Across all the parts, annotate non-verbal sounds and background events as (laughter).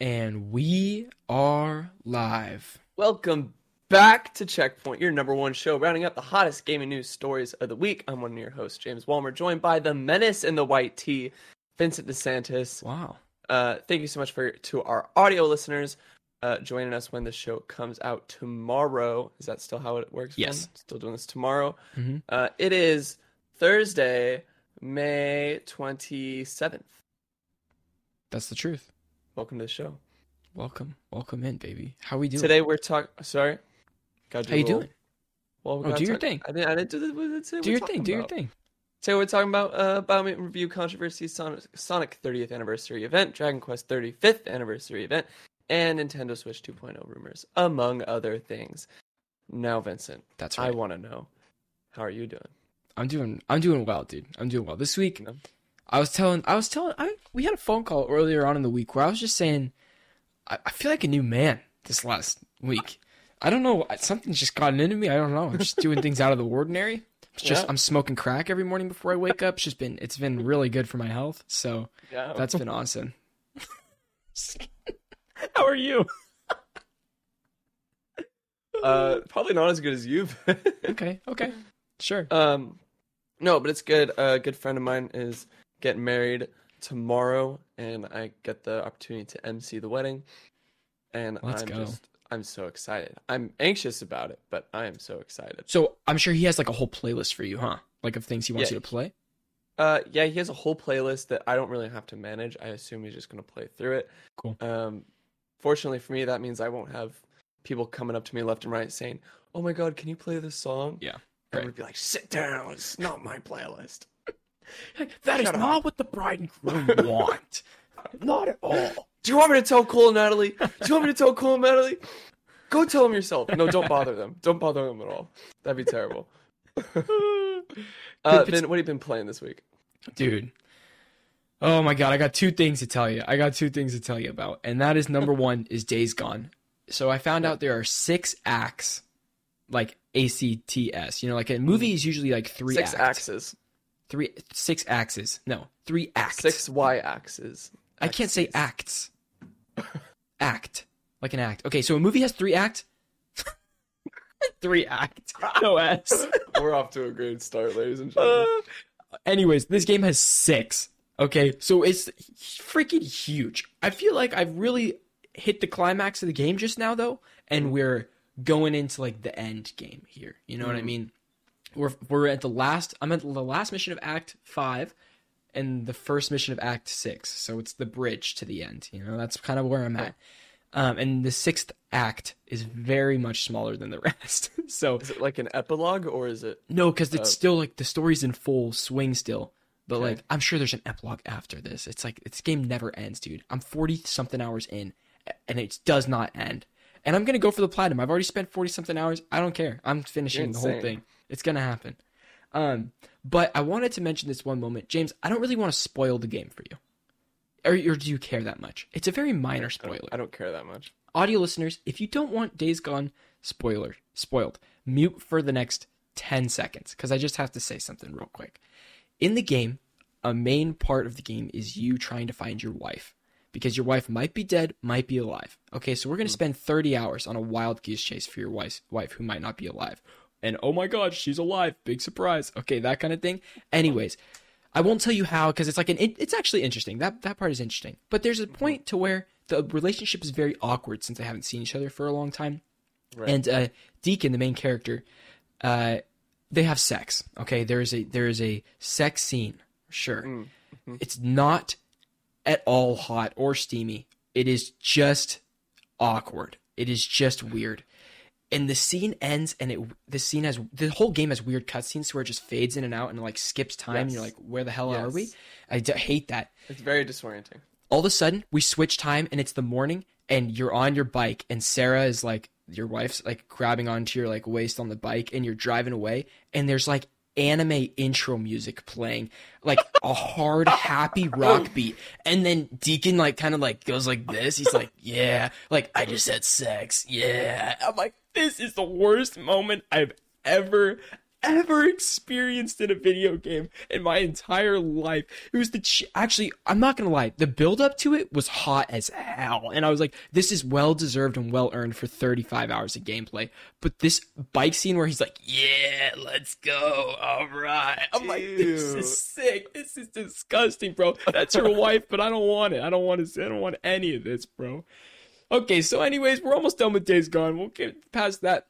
And we are live. Welcome back to Checkpoint, your number one show, rounding up the hottest gaming news stories of the week. I'm one of your hosts, James Walmer, joined by the menace in the white tee, Vincent DeSantis. Wow. Uh, thank you so much for to our audio listeners uh, joining us when the show comes out tomorrow. Is that still how it works? Yes. Still doing this tomorrow. Mhm. Uh, it is Thursday, May 27th. That's the truth. Welcome to the show. Welcome. Welcome in, baby. How we doing? Today we're talking. Sorry. How you little- doing? Well, we Oh, do your talk- thing. I didn't. I didn't do the. what did it say Do your thing. Do your thing. Today we're talking about uh, Biomutant Review Controversy, Sonic, Sonic 30th Anniversary Event, Dragon Quest 35th Anniversary Event, and Nintendo Switch 2.0 rumors, among other things. Now, Vincent, That's right. I want to know, how are you doing? I'm doing. I'm doing well, dude. I'm doing well. This week, No. I was telling. I was telling. I we had a phone call earlier on in the week where I was just saying, I, I feel like a new man this last week. I don't know. Something's just gotten into me. I don't know. I'm just doing things out of the ordinary. It's just Yeah. I'm smoking crack every morning before I wake up. It's just been. It's been really good for my health. So Yeah, that's been awesome. (laughs) How are you? uh, probably not as good as you. Okay. Okay. Sure. um, no, but it's good. A good friend of mine is getting married tomorrow, and I get the opportunity to MC the wedding, and Let's I'm go. just. I'm so excited. I'm anxious about it, but I am so excited. So I'm sure he has like a whole playlist for you, huh? Like of things he wants Yeah. you to play. Uh, yeah, he has a whole playlist that I don't really have to manage. I assume he's just gonna play through it. Cool. Um, fortunately for me, that means I won't have people coming up to me left and right saying, "Oh my god, can you play this song?" Yeah, I right. would be like, "Sit down. It's not my playlist." That is Shut up. not what the bride and groom (laughs) want. not at all. Do you want me to tell Cole and Natalie? Do you want me to tell Cole and Natalie? Go tell them yourself. No, don't bother them. Don't bother them at all. That'd be terrible. Uh, Vin, what have you been playing this week? Dude. Oh my god, I got two things to tell you. I got two things to tell you about. And that is number (laughs) one is Days Gone. So I found out there are six acts, like ACTS. You know, like a movie is usually like three Six acts. axes. Three six axes. No, three acts. Six Y axes. I can't say acts. (coughs) act. Like an act. Okay, so a movie has three act. (laughs) three act. No S. (laughs) We're off to a great start, ladies and gentlemen. Uh, anyways, this game has six. Okay, so it's freaking huge. I feel like I've really hit the climax of the game just now, though, and we're going into like the end game here. You know what I Mhm. mean? We're we're at the last. I'm at the last mission of Act Five, and the first mission of Act Six. So it's the bridge to the end. You know, that's kind of where I'm at. Um, and the sixth act is very much smaller than the (laughs) rest. so Is it like an epilogue or is it? no, because it's Oh. still like the story's in full swing still. But Okay. like, I'm sure there's an epilogue after this. It's like this game never ends, dude. I'm 40 something hours in, and it does not end. And I'm gonna go for the platinum. I've already spent 40 something hours. I don't care. I'm finishing the whole thing. It's gonna happen. Um, but I wanted to mention this one moment, James. I don't really want to spoil the game for you, or, or do you care that much? It's a very minor I spoiler don't, I don't care that much. audio listeners, if you don't want Days Gone spoiler spoiled, mute for the next 10 seconds because I just have to say something real quick. In the game, a main part of the game is you trying to find your wife because your wife might be dead, might be alive. Okay, so we're going to spend 30 hours on a wild goose chase for your wife's wife who might not be alive. And oh my god, she's alive. Big surprise. Okay, that kind of thing. Anyways, I won't tell you how because it's like an it, it's actually interesting. That that part is interesting. But there's a point to where the relationship is very awkward since they haven't seen each other for a long time. Right. And uh, Deacon, the main character, uh, they have sex. Okay, there is a there is a sex scene. Sure, Mm, mhm. it's not at all hot or steamy. It is just awkward. It is just weird. And the scene ends, and it the scene has the whole game has weird cutscenes where it just fades in and out and like skips time. And you're like, where the hell are we? Yes. I d- hate that It's very disorienting. all of a sudden we switch time and it's the morning and you're on your bike and Sarah is like your wife's like grabbing onto your like waist on the bike and you're driving away and there's like anime intro music playing like a hard happy rock (laughs) beat. And then Deacon like kind of like goes like this. He's like yeah like I just had sex. Yeah. I'm like this is the worst moment I've ever ever experienced in a video game in my entire life. It was the ch- actually, I'm not gonna lie, the build up to it was hot as hell, and I was like, this is well deserved and well earned for 35 hours of gameplay. But this bike scene where he's like, yeah, let's go, all right. I'm like, this is sick. This is disgusting, bro. That's your wife, but I don't want it. I don't want to. I don't want any of this, bro. Okay, so anyways, we're almost done with Days Gone. We'll get past that.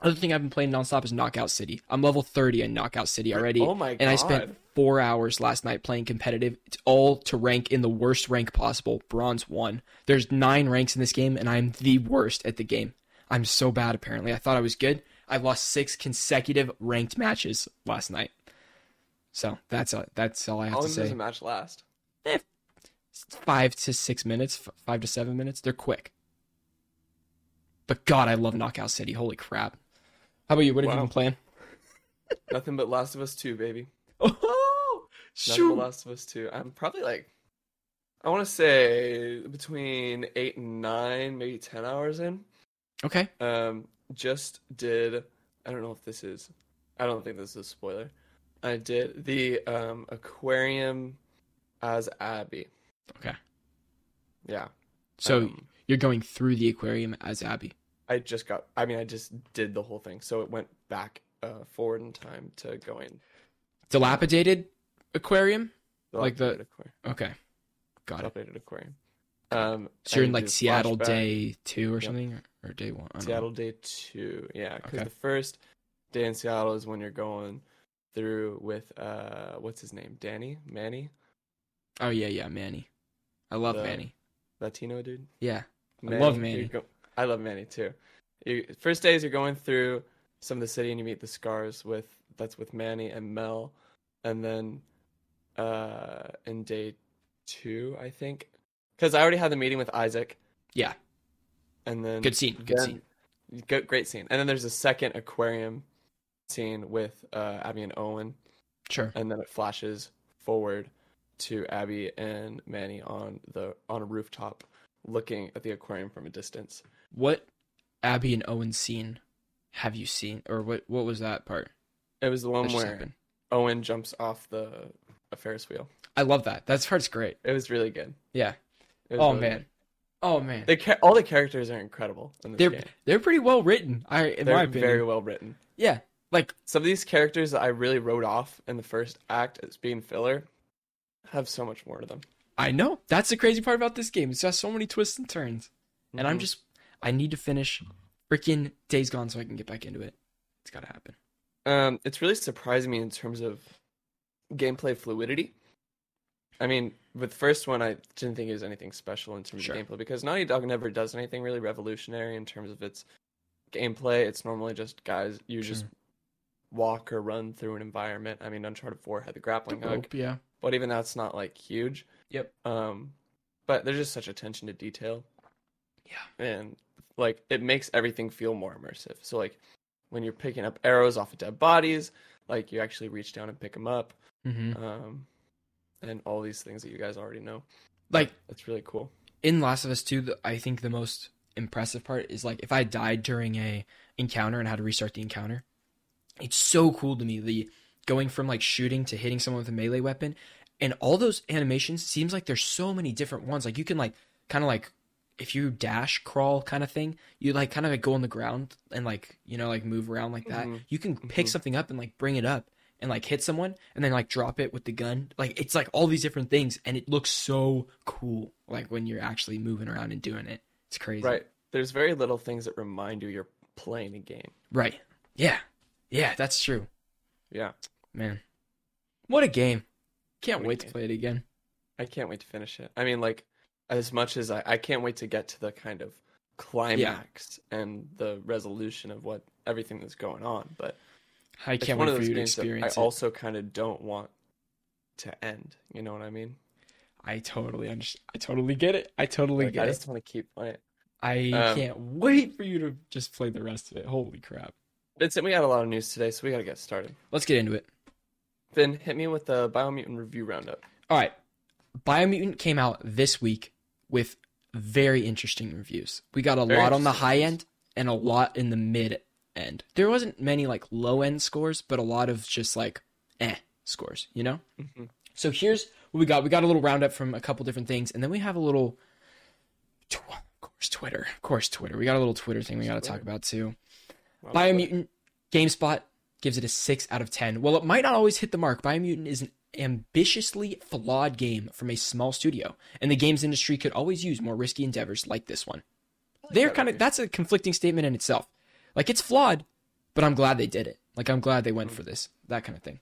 Other thing I've been playing nonstop is Knockout City. I'm level 30 in Knockout City already. Oh my god. And I spent four hours last night playing competitive. It's all to rank in the worst rank possible, bronze one. There's nine ranks in this game, and I'm the worst at the game. I'm so bad, apparently. I thought I was good. I've lost six consecutive ranked matches last night. So that's all, that's all I have How to long does say. a match last? Eh, five to six minutes, five to seven minutes. They're quick. But God, I love Knockout City. Holy crap. How about you? What have you been playing? (laughs) Nothing but Last of Us 2, baby. (laughs) Oh, Nothing but shoot. Last of Us 2. I'm probably like, I want to say between eight and nine, maybe 10 hours in. Okay. Um, just did, I don't know if this is, I don't think this is a spoiler. I did the um, aquarium as Abby. Okay. Yeah. So Um, you're going through the aquarium as Abby. I just got, I mean, I just did the whole thing. So it went back uh, forward in time to going. Dilapidated aquarium? Like the- aquarium. Okay. Got it. Dilapidated aquarium. Um, So you're in like Seattle flashback. day two or Yep. something? Or, or day one? I don't know. Seattle day two, yeah, because Okay. the first day in Seattle is when you're going through with uh, what's his name, Danny, Manny, Oh, yeah, yeah, Manny. I love The- Manny. Latino dude. Yeah. I love Manny. I love Manny too. You, first days you're going through some of the city and you meet the scars with that's with Manny and Mel, and then uh, in day two I think, because I already had the meeting with Isaac, Yeah. and then Good scene. Good then- scene. Good, great scene. And then there's a second aquarium scene with uh, Abby and Owen, Sure. and then it flashes forward to Abby and Manny on the on a rooftop, looking at the aquarium from a distance. What Abby and Owen scene have you seen? Or what, what was that part? It was the one where happened? Owen jumps off the a Ferris wheel. I love that. That part's great. It was really good. Yeah. Oh, really man. good. Oh, man. The all the characters are incredible in They're game. they're pretty well written. I in They're my opinion. very well written. yeah, like Some of these characters that I really wrote off in the first act as being filler have so much more to them. I know that's the crazy part about this game. It's got so many twists and turns, and I'm Mhm. just I need to finish freaking Days Gone so I can get back into it. It's gotta happen. Um, it's really surprised me in terms of gameplay fluidity. I mean, with the first one, I didn't think it was anything special in terms Sure. of gameplay because Naughty Dog never does anything really revolutionary in terms of its gameplay. It's normally just guys you just walk or run through an environment. I mean, Uncharted Four had the grappling hook, Rope, yeah. but even that's not like huge. Yep. Um, but there's just such attention to detail. Yeah. And like it makes everything feel more immersive. So like when you're picking up arrows off of dead bodies, like you actually reach down and pick them up. hmm Um, and all these things that you guys already know. Like That's really cool. in Last of Us 2, the, I think the most impressive part is like if I died during a encounter and had to restart the encounter, it's so cool to me. The going from like shooting to hitting someone with a melee weapon, and all those animations seems like there's so many different ones. Like you can like kind of like if you dash crawl kind of thing, you like kind of like go on the ground and like you know like move around like that. Mhm. You can pick Mhm. something up and like bring it up and like hit someone and then like drop it with the gun. Like it's like all these different things and it looks so cool like when you're actually moving around and doing it. It's crazy. Right. There's very little things that remind you you're playing a game. Right. Yeah. Yeah, that's true. Yeah. Man. What a game. Can't wait to play it again. I can't wait to finish it. I mean, like, as much as I, I can't wait to get to the kind of climax and the resolution of what everything that's going on. But I can't wait for you to experience I also kind of don't want to end. You know what I mean? I totally understand. I totally get it. I totally Like, get I it. I just want to keep playing. I um, can't wait for you to just play the rest of it. Holy crap. Vincent, we got a lot of news today, so we got to get started. Let's get into it. Then hit me with the Biomutant review roundup. All right. Biomutant came out this week with very interesting reviews. We got a Very lot on the high end and a lot in the mid end. There wasn't many like low end scores, but a lot of just like eh scores, you know? hmm So here's what we got. We got a little roundup from a couple different things, and then we have a little, tw- of course, Twitter, of course, Twitter. We got a little Twitter thing we got to talk about too. Biomutant, GameSpot gives it a six out of ten. While it might not always hit the mark, Biomutant is an ambitiously flawed game from a small studio, and the games industry could always use more risky endeavors like this one. Like They're kind of that's a conflicting statement in itself. Like it's flawed, but I'm glad they did it. Like I'm glad they went for this. That kind of thing.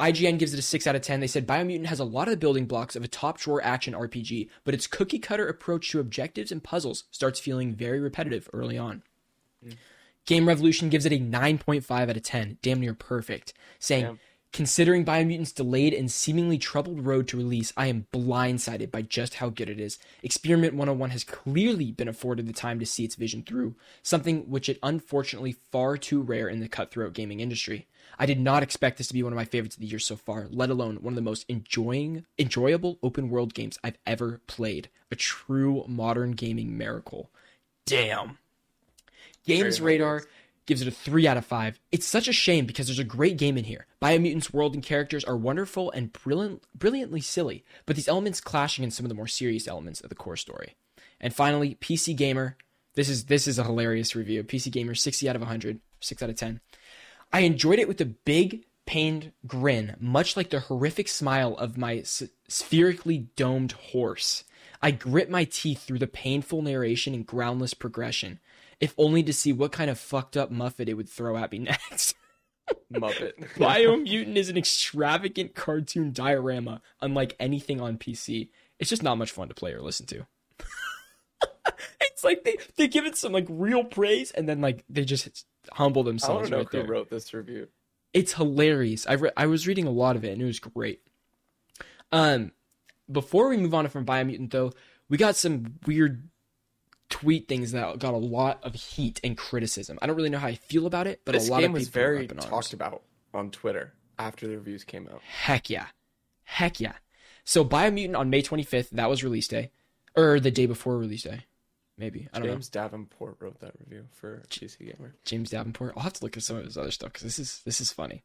IGN gives it a 6 out of 10. They said Biomutant has a lot of the building blocks of a top drawer action RPG, but its cookie cutter approach to objectives and puzzles starts feeling very repetitive early on. Mm. Game Revolution gives it a 9.5 out of 10, damn near perfect, saying. Considering Biomutant's delayed and seemingly troubled road to release, I am blindsided by just how good it is. Experiment 101 has clearly been afforded the time to see its vision through, something which is unfortunately far too rare in the cutthroat gaming industry. I did not expect this to be one of my favorites of the year so far, let alone one of the most enjoying enjoyable open world games I've ever played. A true modern gaming miracle. Damn. Games Very Radar nice. gives it a 3 out of 5. It's such a shame because there's a great game in here. Biomutant's world and characters are wonderful and brilliant, brilliantly silly, but these elements clashing in some of the more serious elements of the core story. And finally, PC Gamer. This is this is a hilarious review. PC Gamer 60 out of 100, 6 out of 10. I enjoyed it with a big pained grin, much like the horrific smile of my s- spherically domed horse. I grit my teeth through the painful narration and groundless progression, if only to see what kind of fucked up muffet it would throw at me (laughs) next. Muppet. (laughs) Biomutant is an extravagant cartoon diorama, unlike anything on PC. It's just not much fun to play or listen to. (laughs) it's like they, they give it some like real praise and then like they just humble themselves. I to know right who there. wrote this review. It's hilarious. I re- I was reading a lot of it and it was great. Um, before we move on from Biomutant though, we got some weird tweet things that got a lot of heat and criticism. I don't really know how I feel about it, but this a lot of was people very up in arms. talked about on Twitter after the reviews came out. Heck yeah. Heck yeah. So Biomutant on May 25th, that was release day. Or the day before release day. Maybe. I don't know. James Davenport wrote that review for PC Gamer. James Davenport. I'll have to look at some of his other stuff because this is this is funny.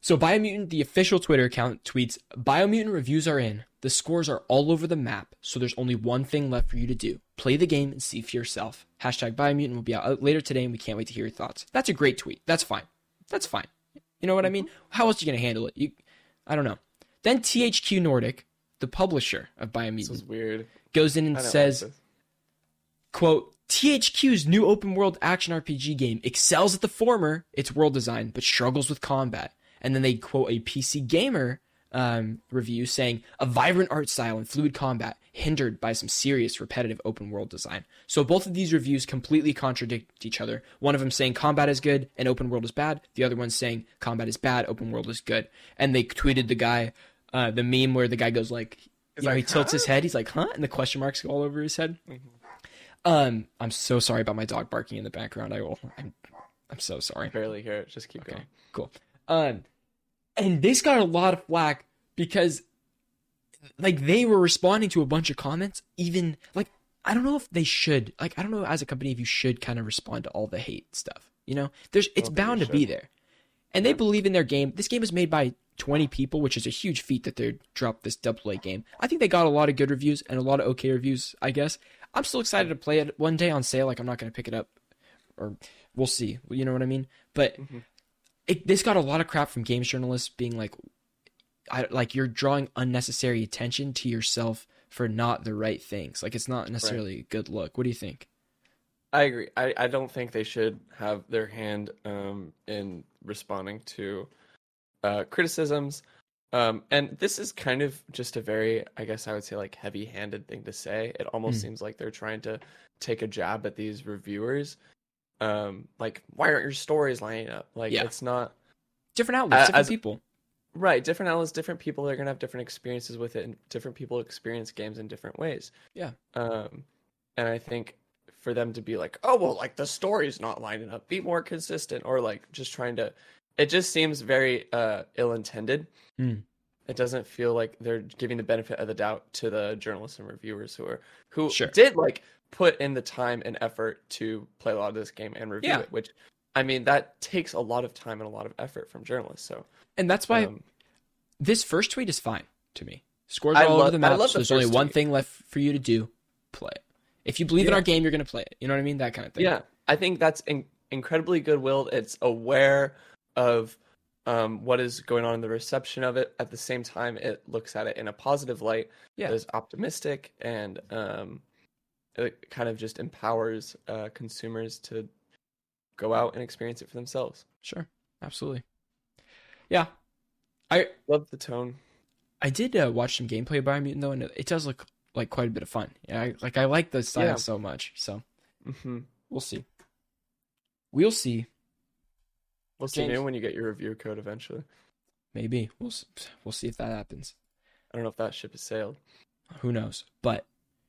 So Biomutant, the official Twitter account, tweets: Biomutant reviews are in. The scores are all over the map, so there's only one thing left for you to do: play the game and see for yourself. Hashtag Biomutant will be out uh, later today, and we can't wait to hear your thoughts. That's a great tweet. That's fine. That's fine. You know what I mean? Mm-hmm. How else are you gonna handle it? You, I don't know. Then THQ Nordic, the publisher of This Biomutant, was weird. goes in and don't like says quote THQ's new open world action RPG game excels at the former, its world design, but struggles with combat. And then they quote a PC Gamer um, review saying a vibrant art style and fluid combat hindered by some serious repetitive open world design. So both of these reviews completely contradict each other. One of them saying combat is good and open world is bad. The other one saying combat is bad, open world is good. And they tweeted the guy, uh, the meme where the guy goes like, you know, he tilts "Huh?" his head. He's like, huh? And the question marks go all over his head. Mhm. Um, I'm so sorry about my dog barking in the background. I will. I'm, I'm so sorry. barely hear it. Just keep Okay, going. cool. Um, and this got a lot of flack because, like, they were responding to a bunch of comments. Even like, I don't know if they should. Like, I don't know as a company if you should kind of respond to all the hate stuff. You know, there's it's don't think you bound to be there, and they believe in their game. This game is made by 20 people, which is a huge feat that they dropped this double A game. I think they got a lot of good reviews and a lot of okay reviews. I guess I'm still excited to play it one day on sale. Like, I'm not going to pick it up, or we'll see. You know what I mean? But Mhm. It, this got a lot of crap from games journalists being like, I like you're drawing unnecessary attention to yourself for not the right things. Like it's not necessarily a good look. What do you think? I agree. I, I don't think they should have their hand um, in responding to uh, criticisms. Um, and this is kind of just a very, I guess I would say, like heavy handed thing to say. It almost Hmm. seems like they're trying to take a jab at these reviewers. Um, like, why aren't your stories lining up? Like, Yeah. it's not Different outlets, Uh, different as- people. right. Different outlets, different people. They're gonna have different experiences with it, and different people experience games in different ways. Yeah. Um, and I think for them to be like, oh well, like the story's not lining up, be more consistent, or like just trying to, it just seems very uh ill-intended. Hmm. It doesn't feel like they're giving the benefit of the doubt to the journalists and reviewers who are who Sure. did like put in the time and effort to play a lot of this game and review Yeah. it. Which, I mean, that takes a lot of time and a lot of effort from journalists. So And that's why um, this first tweet is fine to me. Scores all over love- the I map. love so the there's only first one tweet. thing left for you to do: play it. If you believe in our game, you're gonna play it. You know what I mean? That kind of thing. Yeah, I think that's in- incredibly goodwill. It's aware of um, what is going on in the reception of it. At the same time, it looks at it in a positive light. Yeah. It is optimistic and um, it kind of just empowers uh, consumers to go out and experience it for themselves. Sure. Absolutely. Yeah. I Love the tone. I did uh, watch some gameplay by Biomutant though, and it does look like quite a bit of fun. Yeah, I, like I like the style Yeah. so much. So hmm we'll see. We'll see. We'll see when you get your review code eventually. Maybe we'll we'll see if that happens. I don't know if that ship has sailed. Who knows? But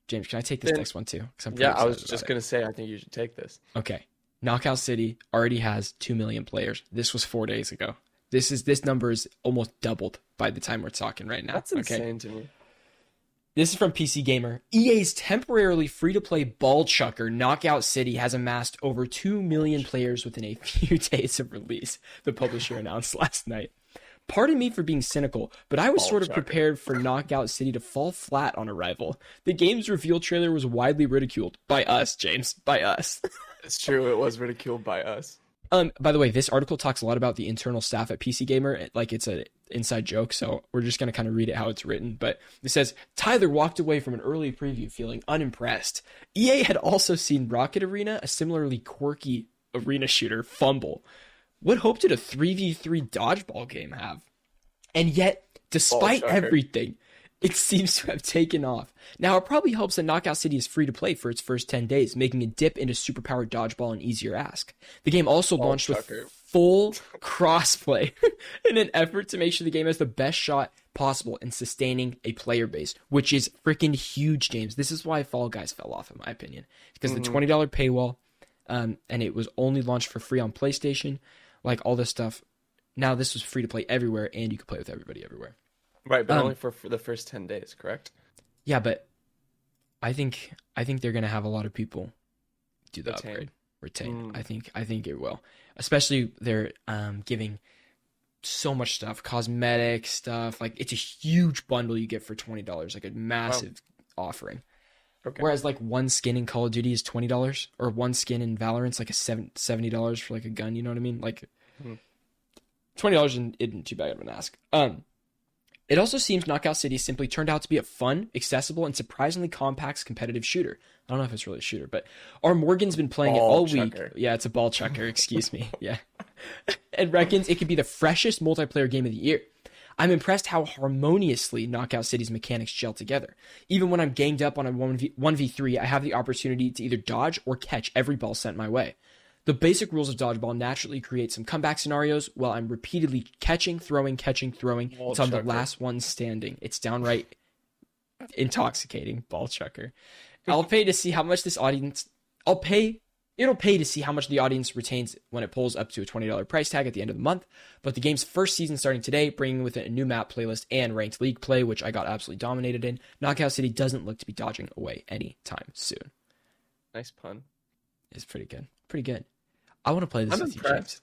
James, can I take this Then- next one too? I'm Yeah, I was just gonna say I think you should take this. Okay. Knockout City already has 2 million players. This was 4 days ago. This is this number is almost doubled by the time we're talking right now. That's okay. insane to me. This is from PC Gamer. EA's temporarily free-to-play ball chucker Knockout City has amassed over 2 million players within a (laughs) few days of release, the publisher announced (laughs) last night. Pardon me for being cynical, but I was Ball sort of prepared for Knockout City to fall flat on arrival. The game's reveal trailer was widely ridiculed by us, James, by us. (laughs) It's true. It was ridiculed by us. Um, by the way, this article talks a lot about the internal staff at PC Gamer, like it's a inside joke. So we're just gonna kind of read it how it's written. But it says Tyler walked away from an early preview feeling unimpressed. EA had also seen Rocket Arena, a similarly quirky arena shooter, fumble. What hope did a three v three dodgeball game have? And yet, despite chucker. everything, it seems to have taken off. Now, it probably helps that Knockout City is free to play for its first 10 days, making a dip into superpowered dodgeball an easier ask. The game also launched chucker. with full crossplay (laughs) in an effort to make sure the game has the best shot possible in sustaining a player base, which is freaking huge, James. This is why Fall Guys fell off, in my opinion, because the $20 paywall, um, and it was only launched for free on PlayStation, like all this stuff. Now this was free to play everywhere, and you could play with everybody everywhere. Right, but Um, only for, for the first ten days, correct? Yeah, but I think I think they're gonna have a lot of people do the Retain. upgrade. Retain. Mm. I think I think it will. Especially they're um giving so much stuff, cosmetic stuff. Like it's a huge bundle you get for twenty dollars, like a massive offering. Okay. Whereas like one skin in Call of Duty is twenty dollars, or one skin in Valorant's like a seven, seventy dollars for like a gun. You know what I mean? Like Hmm. twenty dollars isn't, too bad of an ask. Um, it also seems Knockout City simply turned out to be a fun, accessible, and surprisingly compact competitive shooter. I don't know if it's really a shooter, but our Morgan's been playing it all chucker. week. Yeah, it's a ball chucker. (laughs) Excuse me. Yeah, (laughs) and reckons it could be the freshest multiplayer game of the year. I'm impressed how harmoniously Knockout City's mechanics gel together. Even when I'm ganged up on a 1v- 1v3, I have the opportunity to either dodge or catch every ball sent my way. The basic rules of dodgeball naturally create some comeback scenarios while I'm repeatedly catching, throwing, catching, throwing Ball until I'm the last one standing. It's downright intoxicating, ball chucker. I'll pay to see how much this audience. I'll pay. It'll pay to see how much the audience retains when it pulls up to a $20 price tag at the end of the month. But the game's first season starting today, bringing with it a new map playlist and ranked league play, which I got absolutely dominated in. Knockout City doesn't look to be dodging away anytime soon. Nice pun. It's pretty good. Pretty good. I want to play this I'm with you, impressed. James.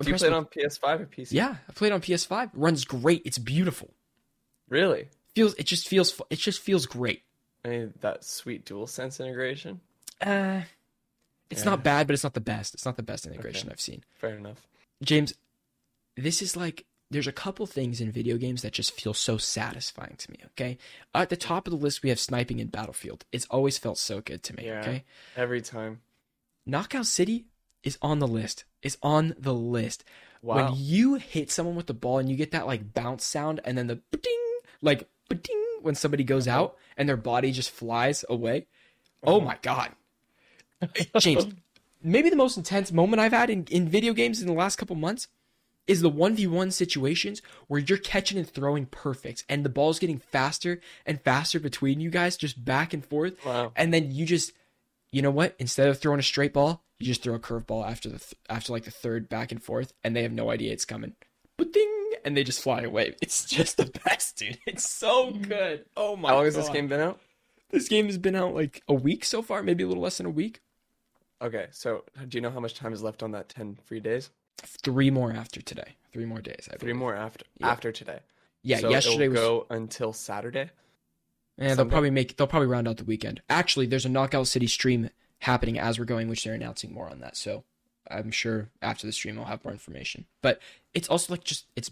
Do you Impressed play it with- on PS5 or PC? Yeah, I played on PS5. It runs great. It's beautiful. Really? Feels it just feels it just feels great. I mean, that sweet dual sense integration. Uh it's Yeah. not bad, but it's not the best. It's not the best integration Okay. I've seen. Fair enough. James, this is like there's a couple things in video games that just feel so satisfying to me, okay? At the top of the list we have sniping in Battlefield. It's always felt so good to me, Yeah. okay? Every time. Knockout City is on the list. Is on the list. Wow. When you hit someone with the ball and you get that like bounce sound and then the ding like ding when somebody goes Uh-huh. out and their body just flies away. Oh Uh-huh. my god. (laughs) James, maybe the most intense moment I've had in, in video games in the last couple months is the 1v1 situations where you're catching and throwing perfect and the ball's getting faster and faster between you guys just back and forth Wow. and then you just you know what instead of throwing a straight ball you just throw a curveball after the th- after like the third back and forth and they have no idea it's coming but ding and they just fly away (laughs) it's just the best dude it's so good oh my god. How long has this game been out? This game has been out like a week so far, maybe a little less than a week. Okay, so do you know how much time is left on that 10 free days? Three more after today. Three more days. I Three believe. more after Yeah. after today. Yeah, so yesterday it'll was. go until Saturday. Yeah, they'll probably make. They'll probably round out the weekend. Actually, there's a Knockout City stream happening as we're going, which they're announcing more on that. So I'm sure after the stream I'll have more information. But it's also like just it's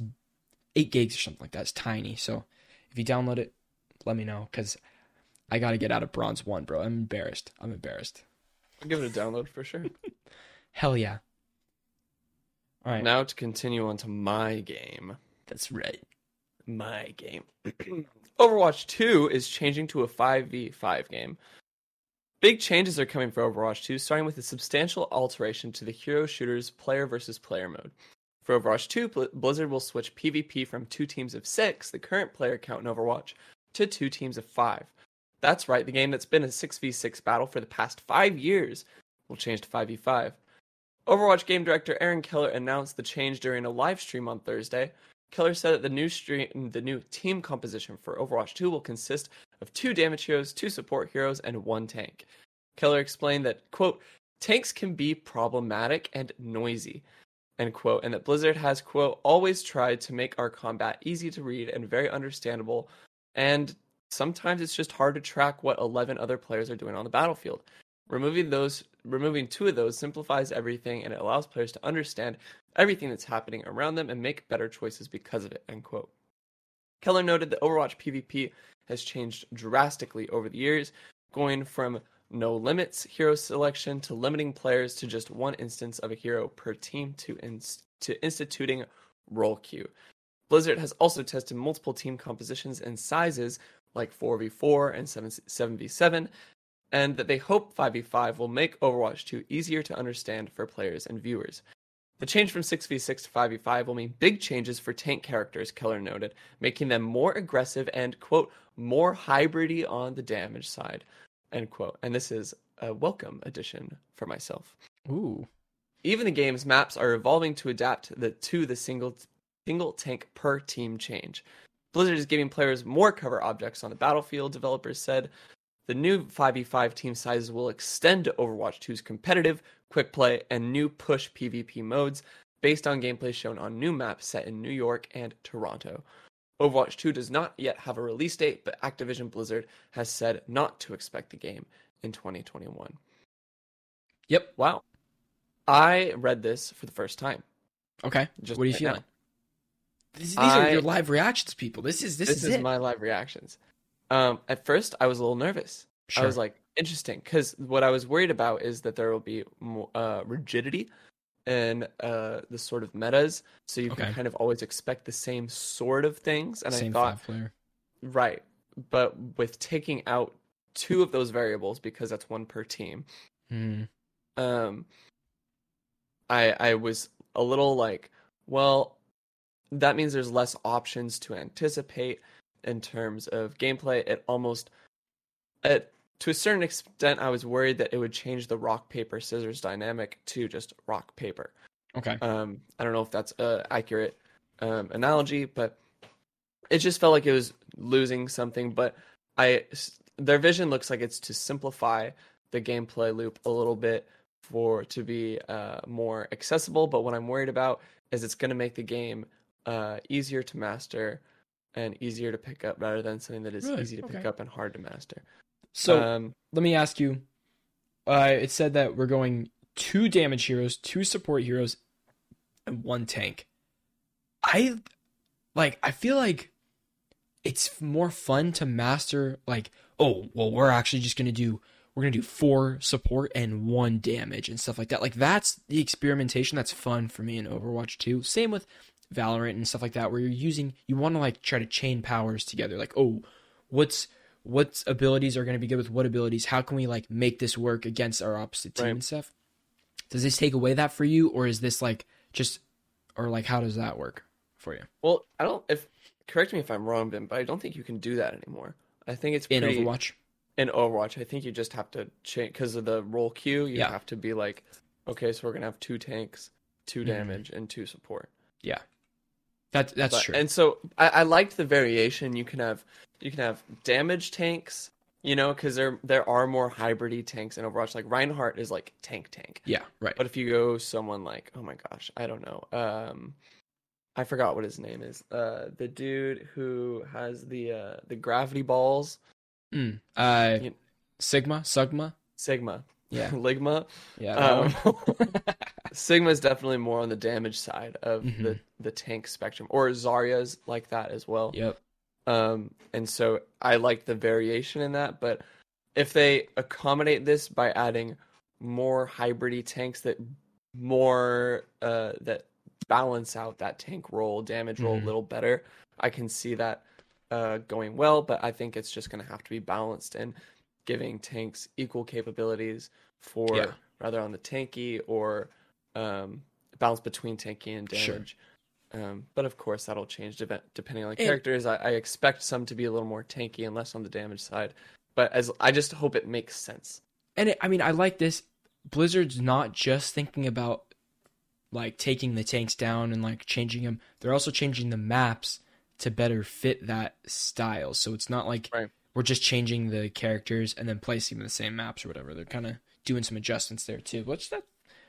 eight gigs or something like that. It's tiny. So if you download it, let me know because I got to get out of Bronze One, bro. I'm embarrassed. I'm embarrassed. I'll give it a download for sure. (laughs) Hell yeah. All right. Now to continue on to my game. That's right. My game. (clears throat) Overwatch 2 is changing to a 5v5 game. Big changes are coming for Overwatch 2, starting with a substantial alteration to the hero shooter's player versus player mode. For Overwatch 2, Blizzard will switch PvP from two teams of six, the current player count in Overwatch, to two teams of five. That's right, the game that's been a 6v6 battle for the past five years will change to 5v5. Overwatch game director Aaron Keller announced the change during a live stream on Thursday. Keller said that the new stream, the new team composition for Overwatch 2 will consist of two damage heroes, two support heroes, and one tank. Keller explained that, quote, tanks can be problematic and noisy, end quote, and that Blizzard has, quote, always tried to make our combat easy to read and very understandable, and sometimes it's just hard to track what 11 other players are doing on the battlefield. Removing those, removing two of those simplifies everything, and it allows players to understand everything that's happening around them and make better choices because of it. End quote. Keller noted that Overwatch PvP has changed drastically over the years, going from no limits hero selection to limiting players to just one instance of a hero per team to inst- to instituting role queue. Blizzard has also tested multiple team compositions and sizes like 4v4 and 7 7v7 and that they hope 5v5 will make Overwatch 2 easier to understand for players and viewers. The change from 6v6 to 5v5 will mean big changes for tank characters, Keller noted, making them more aggressive and, quote, more hybridy on the damage side, end quote. And this is a welcome addition for myself. Ooh. Even the game's maps are evolving to adapt the, to the single single tank per team change. Blizzard is giving players more cover objects on the battlefield, developers said. The new 5v5 team sizes will extend to Overwatch 2's competitive, quick play, and new push PvP modes based on gameplay shown on new maps set in New York and Toronto. Overwatch 2 does not yet have a release date, but Activision Blizzard has said not to expect the game in 2021. Yep. Wow. I read this for the first time. Okay. Just what are you right feeling? now. These, these are your live reactions, people. This is this, This, is, is, my live reactions. Um, at first, I was a little nervous. Sure. I was like, interesting, because what I was worried about is that there will be more, uh, rigidity in uh, the sort of metas, so you Okay. can kind of always expect the same sort of things. And Same I thought, right, but with taking out two of those variables because that's one per team, Hmm. um i i was a little like well that means there's less options to anticipate in terms of gameplay it almost at to a certain extent i was worried that it would change the rock paper scissors dynamic to just rock paper Okay. um i don't know if that's a accurate um analogy but it just felt like it was losing something but i their vision looks like it's to simplify the gameplay loop a little bit for to be uh, more accessible. But what I'm worried about is it's going to make the game uh, easier to master and easier to pick up rather than something that is Really? easy to pick up and hard to master. So um, let me ask you. Uh, it said that we're going two damage heroes, two support heroes, and one tank. I like. I feel like it's more fun to master. Like, oh, well, we're actually just gonna do. We're gonna do four support and one damage and stuff like that. Like that's the experimentation that's fun for me in Overwatch 2. Same with Valorant and stuff like that, where you're using. You want to like try to chain powers together. Like, oh, what's what abilities are going to be good with what abilities how can we like make this work against our opposite team Right. and stuff does this take away that for you or is this like just or like how does that work for you well, I don't. If correct me if I'm wrong, Ben, but I don't think you can do that anymore. I think it's in overwatch in Overwatch, I think you just have to change because of the role queue. You Yeah. have to be like, okay, so we're gonna have two tanks, 2 Mhm. damage, and two support. yeah that that's But- true And so I, I liked the variation. You can have you can have damage tanks. You know, because there there are more hybridy tanks in Overwatch. Like Reinhardt is like tank tank. Yeah, right. But if you go someone like, oh my gosh, I don't know. Um I forgot what his name is. Uh the dude who has the uh the gravity balls. Mm. Uh, You- Sigma, Sigma. Sigma. Yeah, (laughs) Ligma. yeah. Um. (laughs) Sigma is definitely more on the damage side of Mhm. the the tank spectrum. Or Zarya's like that as well. yep. Um, and so I like the variation in that. But if they accommodate this by adding more hybridy tanks that more uh, that balance out that tank role, damage role Mhm. a little better, I can see that uh, going well. But I think it's just going to have to be balanced and giving tanks equal capabilities for Yeah. rather on the tanky or um, balance between tanky and Sure. damage. Um, but of course, that'll change dep- depending on the And- characters. I, I expect some to be a little more tanky and less on the damage side. But as I just hope it makes sense. And it, I mean, I like this. Blizzard's not just thinking about like taking the tanks down and like changing them. They're also changing the maps to better fit that style. So it's not like Right. We're just changing the characters and then placing them in the same maps or whatever. They're kind of doing some adjustments there too. Which that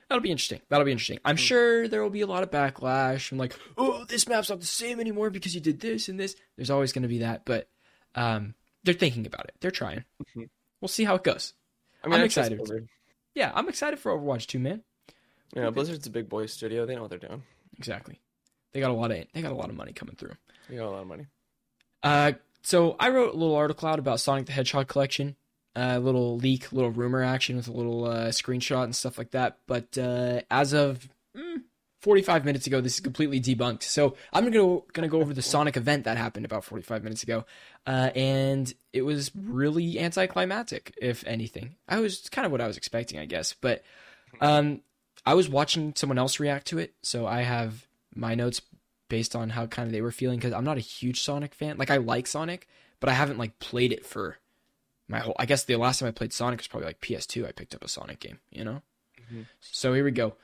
that'll be interesting. That'll be interesting. I'm sure there will be a lot of backlash and like, oh, this map's not the same anymore because you did this and this. There's always going to be that, but um, they're thinking about it. They're trying. Mhm. We'll see how it goes. I mean, I excited. Yeah, I'm excited for Overwatch 2, man. You know, Blizzard's a big boy studio. They know what they're doing. Exactly. They got a lot of they got a lot of money coming through. They got a lot of money. Uh, so I wrote a little article out about Sonic the Hedgehog collection, a little leak, little rumor action with a little uh, screenshot and stuff like that. But uh, as of mm, 45 minutes ago, this is completely debunked. So I'm gonna go, gonna go over the Sonic event that happened about 45 minutes ago, uh, and it was really anticlimactic, if anything. I was kind of what I was expecting, I guess. But um, I was watching someone else react to it, so I have my notes based on how kind of they were feeling because I'm not a huge Sonic fan. Like I like Sonic, but I haven't like played it for my whole. I guess the last time I played Sonic was probably like PS2. I picked up a Sonic game, you know. Mhm. So here we go.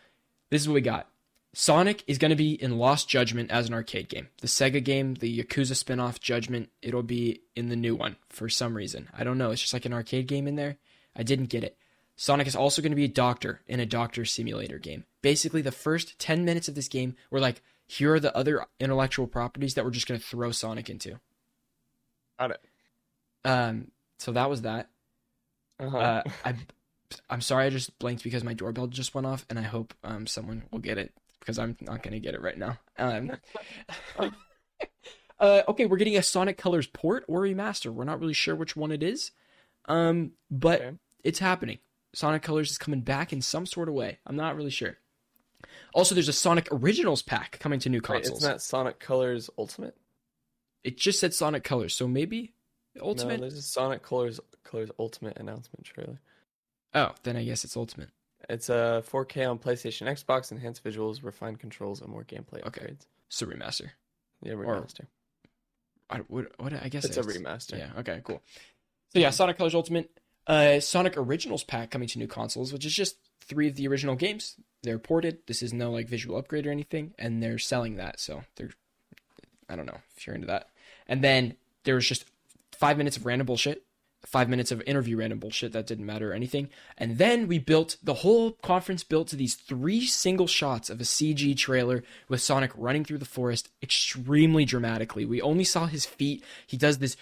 This is what we got. Sonic is going to be in Lost Judgment as an arcade game. The Sega game, the Yakuza spin-off Judgment, it'll be in the new one for some reason. I don't know. It's just like an arcade game in there. I didn't get it. Sonic is also going to be a doctor in a doctor simulator game. Basically, the first 10 minutes of this game were like, here are the other intellectual properties that we're just going to throw Sonic into. Got it. Um, so that was that. Uh-huh. Uh, (laughs) I, I'm sorry, I just blanked because my doorbell just went off, and I hope um someone will get it because I'm not gonna get it right now. Um, (laughs) uh, okay, we're getting a Sonic Colors port or remaster. We're not really sure which one it is, um, but Okay. it's happening. Sonic Colors is coming back in some sort of way. I'm not really sure. Also, there's a Sonic Originals pack coming to new Wait, consoles. isn't that Sonic Colors Ultimate? It just said Sonic Colors, so maybe Ultimate. No, there's a Sonic Colors Colors Ultimate announcement trailer. oh, then I guess it's Ultimate. It's a 4K on PlayStation, Xbox, enhanced visuals, refined controls, and more gameplay Okay. upgrades. So remaster. Yeah, Or- remaster. I, what, what I guess It's a remaster. Yeah. Okay. Cool. So yeah, Sonic Colors Ultimate, uh, Sonic Originals pack coming to new consoles, which is just three of the original games. They're ported. This is no like visual upgrade or anything, and they're selling that. So they're, I don't know if you're into that. And then there was just five minutes of random bullshit, five minutes of interview random bullshit that didn't matter or anything. And then we built the whole conference built to these three single shots of a CG trailer with Sonic running through the forest extremely dramatically. We only saw his feet. He does this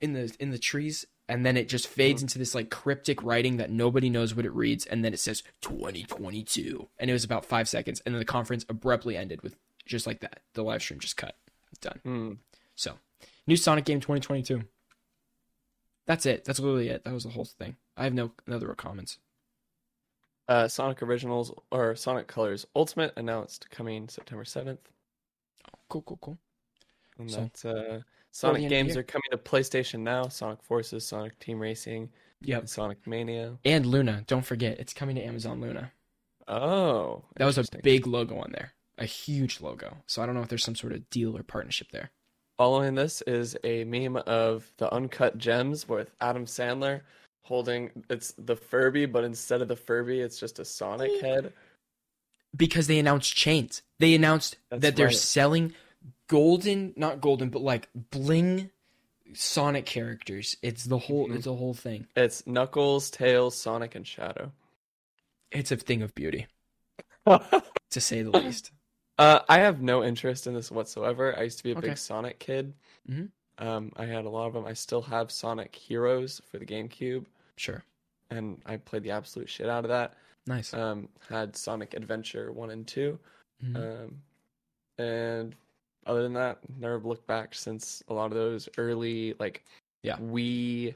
in the in the trees and then it just fades into this like cryptic writing that nobody knows what it reads and then it says 2022 and it was about 5 seconds and then the conference abruptly ended with just like that. The live stream just cut. Done. Hmm. So, new Sonic game 2022. That's it. That's literally it. That was the whole thing. I have no other comments. Uh, Sonic Originals or Sonic Colors Ultimate announced coming September 7th. Cool, cool, cool. And So, that's uh, Sonic games are coming to PlayStation now. Sonic Forces, Sonic Team Racing, Yep. and Sonic Mania. And Luna, don't forget, it's coming to Amazon Luna. Oh, That was a big logo on there, a huge logo. So I don't know if there's some sort of deal or partnership there. Following this is a meme of the uncut gems with Adam Sandler holding it's the Furby, but instead of the Furby, it's just a Sonic head. Because they announced chains. They announced That's that they're right. selling golden, not golden, but like bling Sonic characters. It's the whole. Mhm. It's a whole thing. It's Knuckles, Tails, Sonic, and Shadow. It's a thing of beauty, uh, (laughs) to say the least. I have no interest in this whatsoever. I used to be a Okay. big Sonic kid. Mhm. Um, I had a lot of them. I still have Sonic Heroes for the GameCube, Sure. and I played the absolute shit out of that. Nice. Um, had Sonic Adventure one and two. Mhm. Um, and other than that, never looked back since a lot of those early like Yeah. Wii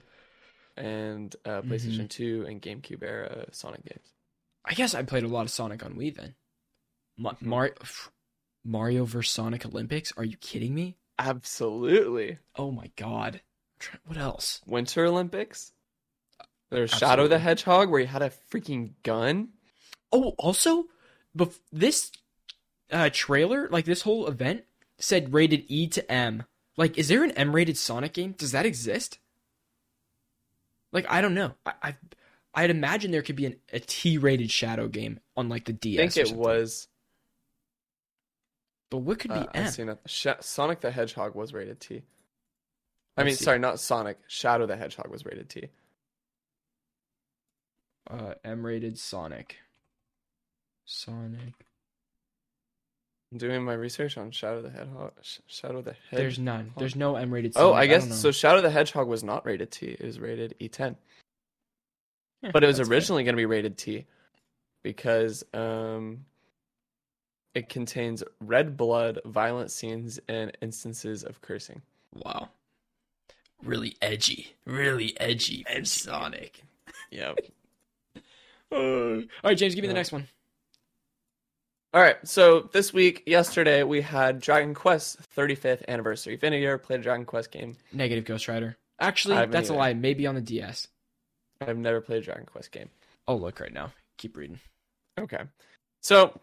and uh, PlayStation Mhm. Two and GameCube era Sonic games. I guess I played a lot of Sonic on Wii then. Ma- Mhm. Mario, Mario vs Sonic Olympics? Are you kidding me? Absolutely, Oh my god. What else? Winter Olympics. There's Shadow the Hedgehog where he had a freaking gun. Oh, also, bef- this uh, trailer, like this whole event, said rated E to M. Like, is there an M-rated Sonic game? Does that exist? Like, I don't know. I, I I'd imagine there could be an, a T-rated Shadow game on like the I DS. think or it was. but what could be Uh, M? I've seen it. Sh- Sonic the Hedgehog was rated T. I Let's mean, see. sorry, not Sonic. Shadow the Hedgehog was rated T. Uh, M-rated Sonic. Sonic. Doing my research on Shadow the Hedgehog. Shadow the Hedgehog. There's none. There's no M-rated. Sonic. Oh, I guess don't so. Shadow the Hedgehog was not rated T. It was rated E10, Yeah, but it was originally going to be rated T because um, it contains red blood, violent scenes, and instances of cursing. Wow. Really edgy. Really edgy for Sonic. Yeah. (laughs) Uh, all right, James, give me the next one. All right. So this week, yesterday, we had Dragon Quest 35th anniversary. If any of you ever played a Dragon Quest game, Negative Ghost Rider. Actually, I haven't that's a either. lie. Maybe on the DS. I've never played a Dragon Quest game. Oh, look right now. Keep reading. Okay. So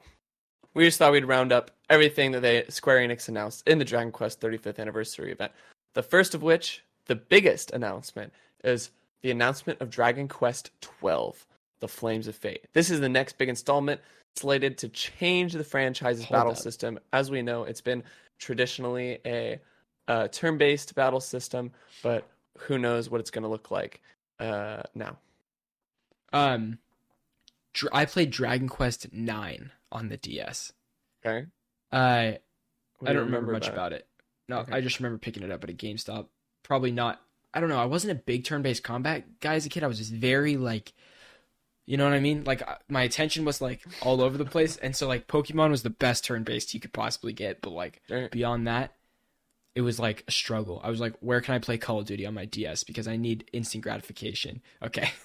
we just thought we'd round up everything that they Square Enix announced in the Dragon Quest 35th anniversary event. The first of which, the biggest announcement, is the announcement of Dragon Quest 12, The Flames of Fate. This is the next big installment slated to change the franchise's Hold battle up. system. As we know, it's been traditionally a uh, turn-based battle system, but who knows what it's going to look like uh, now. Um, Dr- I played Dragon Quest Nine on the DS. Okay. Uh, I don't remember much it? about it. No, Okay. I just remember picking it up at a GameStop. Probably not. I don't know. I wasn't a big turn-based combat guy as a kid. I was just very like, you know what I mean? Like my attention was like all over the place, and so like Pokemon was the best turn-based you could possibly get. But like beyond that, it was like a struggle. I was like, where can I play Call of Duty on my DS because I need instant gratification. Okay. (laughs)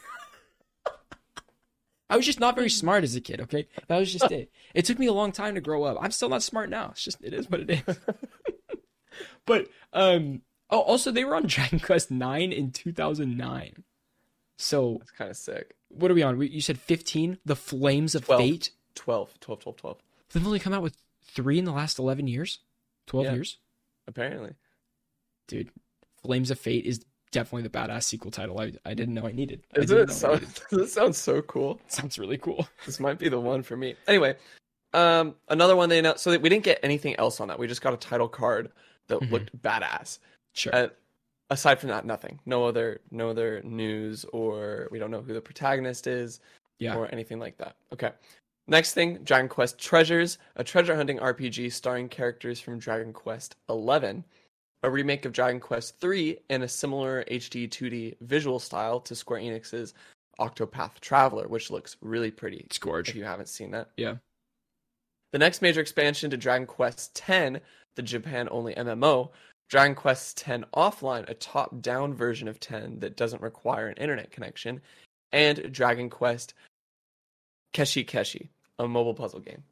I was just not very smart as a kid, okay? That was just it. It took me a long time to grow up. I'm still not smart now. It's just it is what it is. (laughs) but um oh also they were on Dragon Quest 9 in 2009. So, That's kind of sick. What are we on? We, you said 15, The Flames of Twelve. Fate. 12, 12, 12, 12. They've only come out with 3 in the last 11 years? 12 Yeah. years? Apparently. Dude, Flames of Fate is definitely the badass sequel title I, I didn't know I needed. I Doesn't didn't it, sound, needed. does (laughs) it sound so cool? (laughs) Sounds really cool. This might be the one for me. Anyway, um, another one they announced. So that we didn't get anything else on that. We just got a title card that Mhm. looked badass. Sure. Uh, aside from that, nothing. No other, no other news, or we don't know who the protagonist is, Yeah. or anything like that. Okay. Next thing, Dragon Quest Treasures, a treasure hunting RPG starring characters from Dragon Quest XI, a remake of Dragon Quest III in a similar HD 2D visual style to Square Enix's Octopath Traveler, which looks really pretty. It's gorgeous. If you haven't seen that, Yeah. the next major expansion to Dragon Quest X, the Japan-only MMO, Dragon Quest X Offline, a top-down version of 10 that doesn't require an internet connection, and Dragon Quest Keshi Keshi, a mobile puzzle game.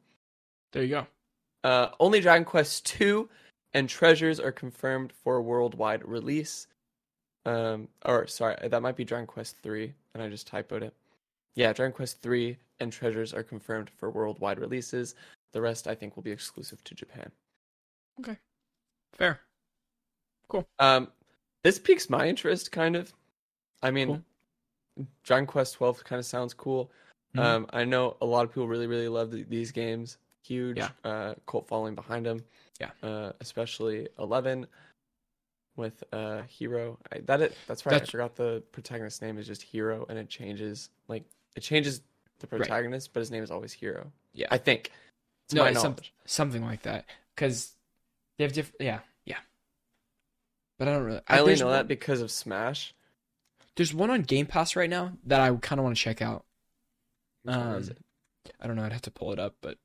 There you go. Uh, only Dragon Quest II and Treasures are confirmed for worldwide release. Um, or sorry, that might be Dragon Quest III, and I just typoed it. Yeah, Dragon Quest III and Treasures are confirmed for worldwide releases. The rest, I think, will be exclusive to Japan. Okay, fair. Um, this piques my interest, kind of. I mean, Dragon Quest Twelve kind of sounds cool. Mhm. Um, I know a lot of people really, really love th- these games. Huge Yeah. uh, cult following behind them. Yeah. Uh, especially Eleven with uh Hero. I, that it. That's right. I forgot the protagonist's name is just Hero, and it changes like it changes the Right. protagonist, but his name is always Hero. Yeah. I think. To No, it's some- something like that. Because they have different. Yeah. But I don't really. I only there's know one- that because of Smash. There's one on Game Pass right now that I kind of want to check out. Which one is Um, it? I don't know. I'd have to pull it up, but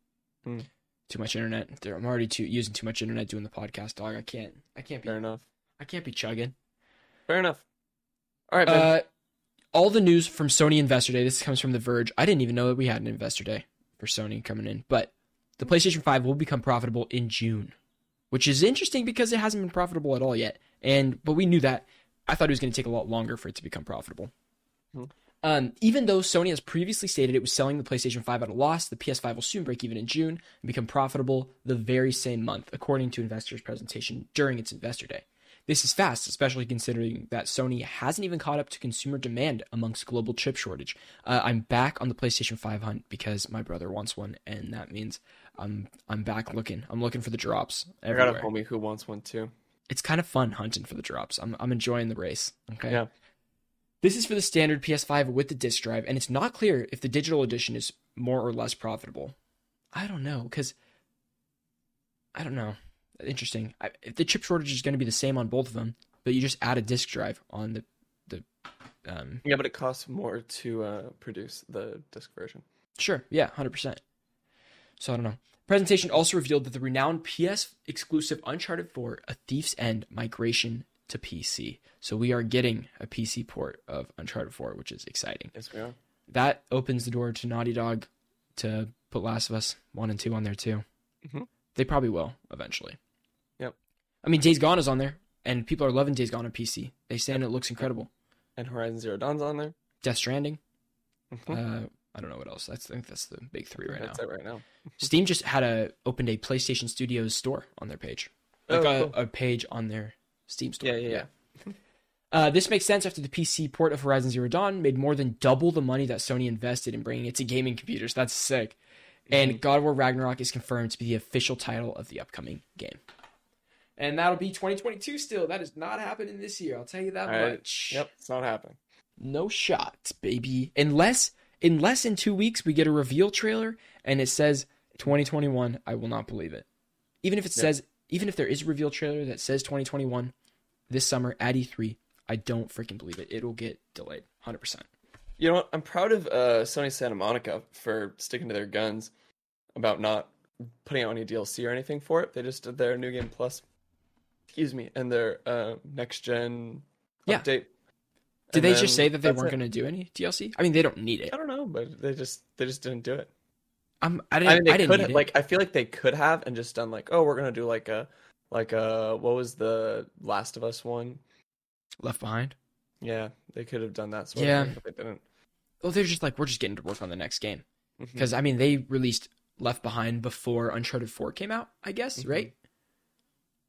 Hmm. too much internet. I'm already too using too much internet doing the podcast, dog. I can't. I can't be. Fair enough. I can't be chugging. Fair enough. All right. Uh, all the news from Sony Investor Day. This comes from The Verge. I didn't even know that we had an Investor Day for Sony coming in, but the PlayStation 5 will become profitable in June, which is interesting because it hasn't been profitable at all yet. And but we knew that. I thought it was going to take a lot longer for it to become profitable. Hmm. Um, even though Sony has previously stated it was selling the PlayStation 5 at a loss, the PS5 will soon break even in June and become profitable the very same month, according to investors' presentation during its Investor Day. This is fast, especially considering that Sony hasn't even caught up to consumer demand amongst global chip shortage. Uh, I'm back on the PlayStation 5 hunt because my brother wants one, and that means I'm I'm back looking. I'm looking for the drops I got everywhere. a homie who wants one too. It's kind of fun hunting for the drops. I'm I'm enjoying the race. Okay. Yeah. This is for the standard PS5 with the disc drive, and it's not clear if the digital edition is more or less profitable. I don't know because I don't know. Interesting. I, if the chip shortage is going to be the same on both of them, but you just add a disc drive on the the um Yeah, but it costs more to uh, produce the disc version. Sure. Yeah, 100%. So I don't know. Presentation also revealed that the renowned PS exclusive Uncharted 4 A Thief's End migration to PC. So we are getting a PC port of Uncharted 4, which is exciting. Yes, we are. That opens the door to Naughty Dog to put Last of Us 1 and 2 on there too. Mhm. They probably will eventually. Yep. I mean, Days Gone is on there, and people are loving Days Gone on PC. They saying it looks incredible. And Horizon Zero Dawn's on there. Death Stranding. Mhm. Uh, I don't know what else. That's, I think that's the big three right now. That's it right now. Steam just had a opened a PlayStation Studios store on their page, like Oh, a, cool. a page on their Steam store. Yeah, yeah, yeah. (laughs) Uh, this makes sense after the PC port of Horizon Zero Dawn made more than double the money that Sony invested in bringing it to gaming computers. That's sick. Mm-hmm. And God of War Ragnarok is confirmed to be the official title of the upcoming game. And that'll be 2022 still. That is not happening this year. I'll tell you that All right. much. Yep, it's not happening. No shot, baby. Unless unless than 2 weeks we get a reveal trailer and it says 2021, I will not believe it. Even if it Yeah. says even if there is a reveal trailer that says 2021 this summer at E3, I don't freaking believe it. It'll get delayed 100%. You know what? I'm proud of uh, Sony Santa Monica for sticking to their guns about not putting out any DLC or anything for it. They just did their New Game Plus, excuse me, and their uh, next gen Yeah. update. Did they just say that they weren't going to do any DLC? I mean, they don't need it. I don't know, but they just they just didn't do it. I'm, I didn't. I mean, they I didn't could need have, it. like I feel like they could have and just done like, oh, we're gonna do like a like a what was the Last of Us one? Left Behind. Yeah, they could have done that sort Yeah. of thing, but they didn't. Well, they're just like we're just getting to work on the next game because I mean they released Left Behind before Uncharted Four came out. I guess Mhm. right.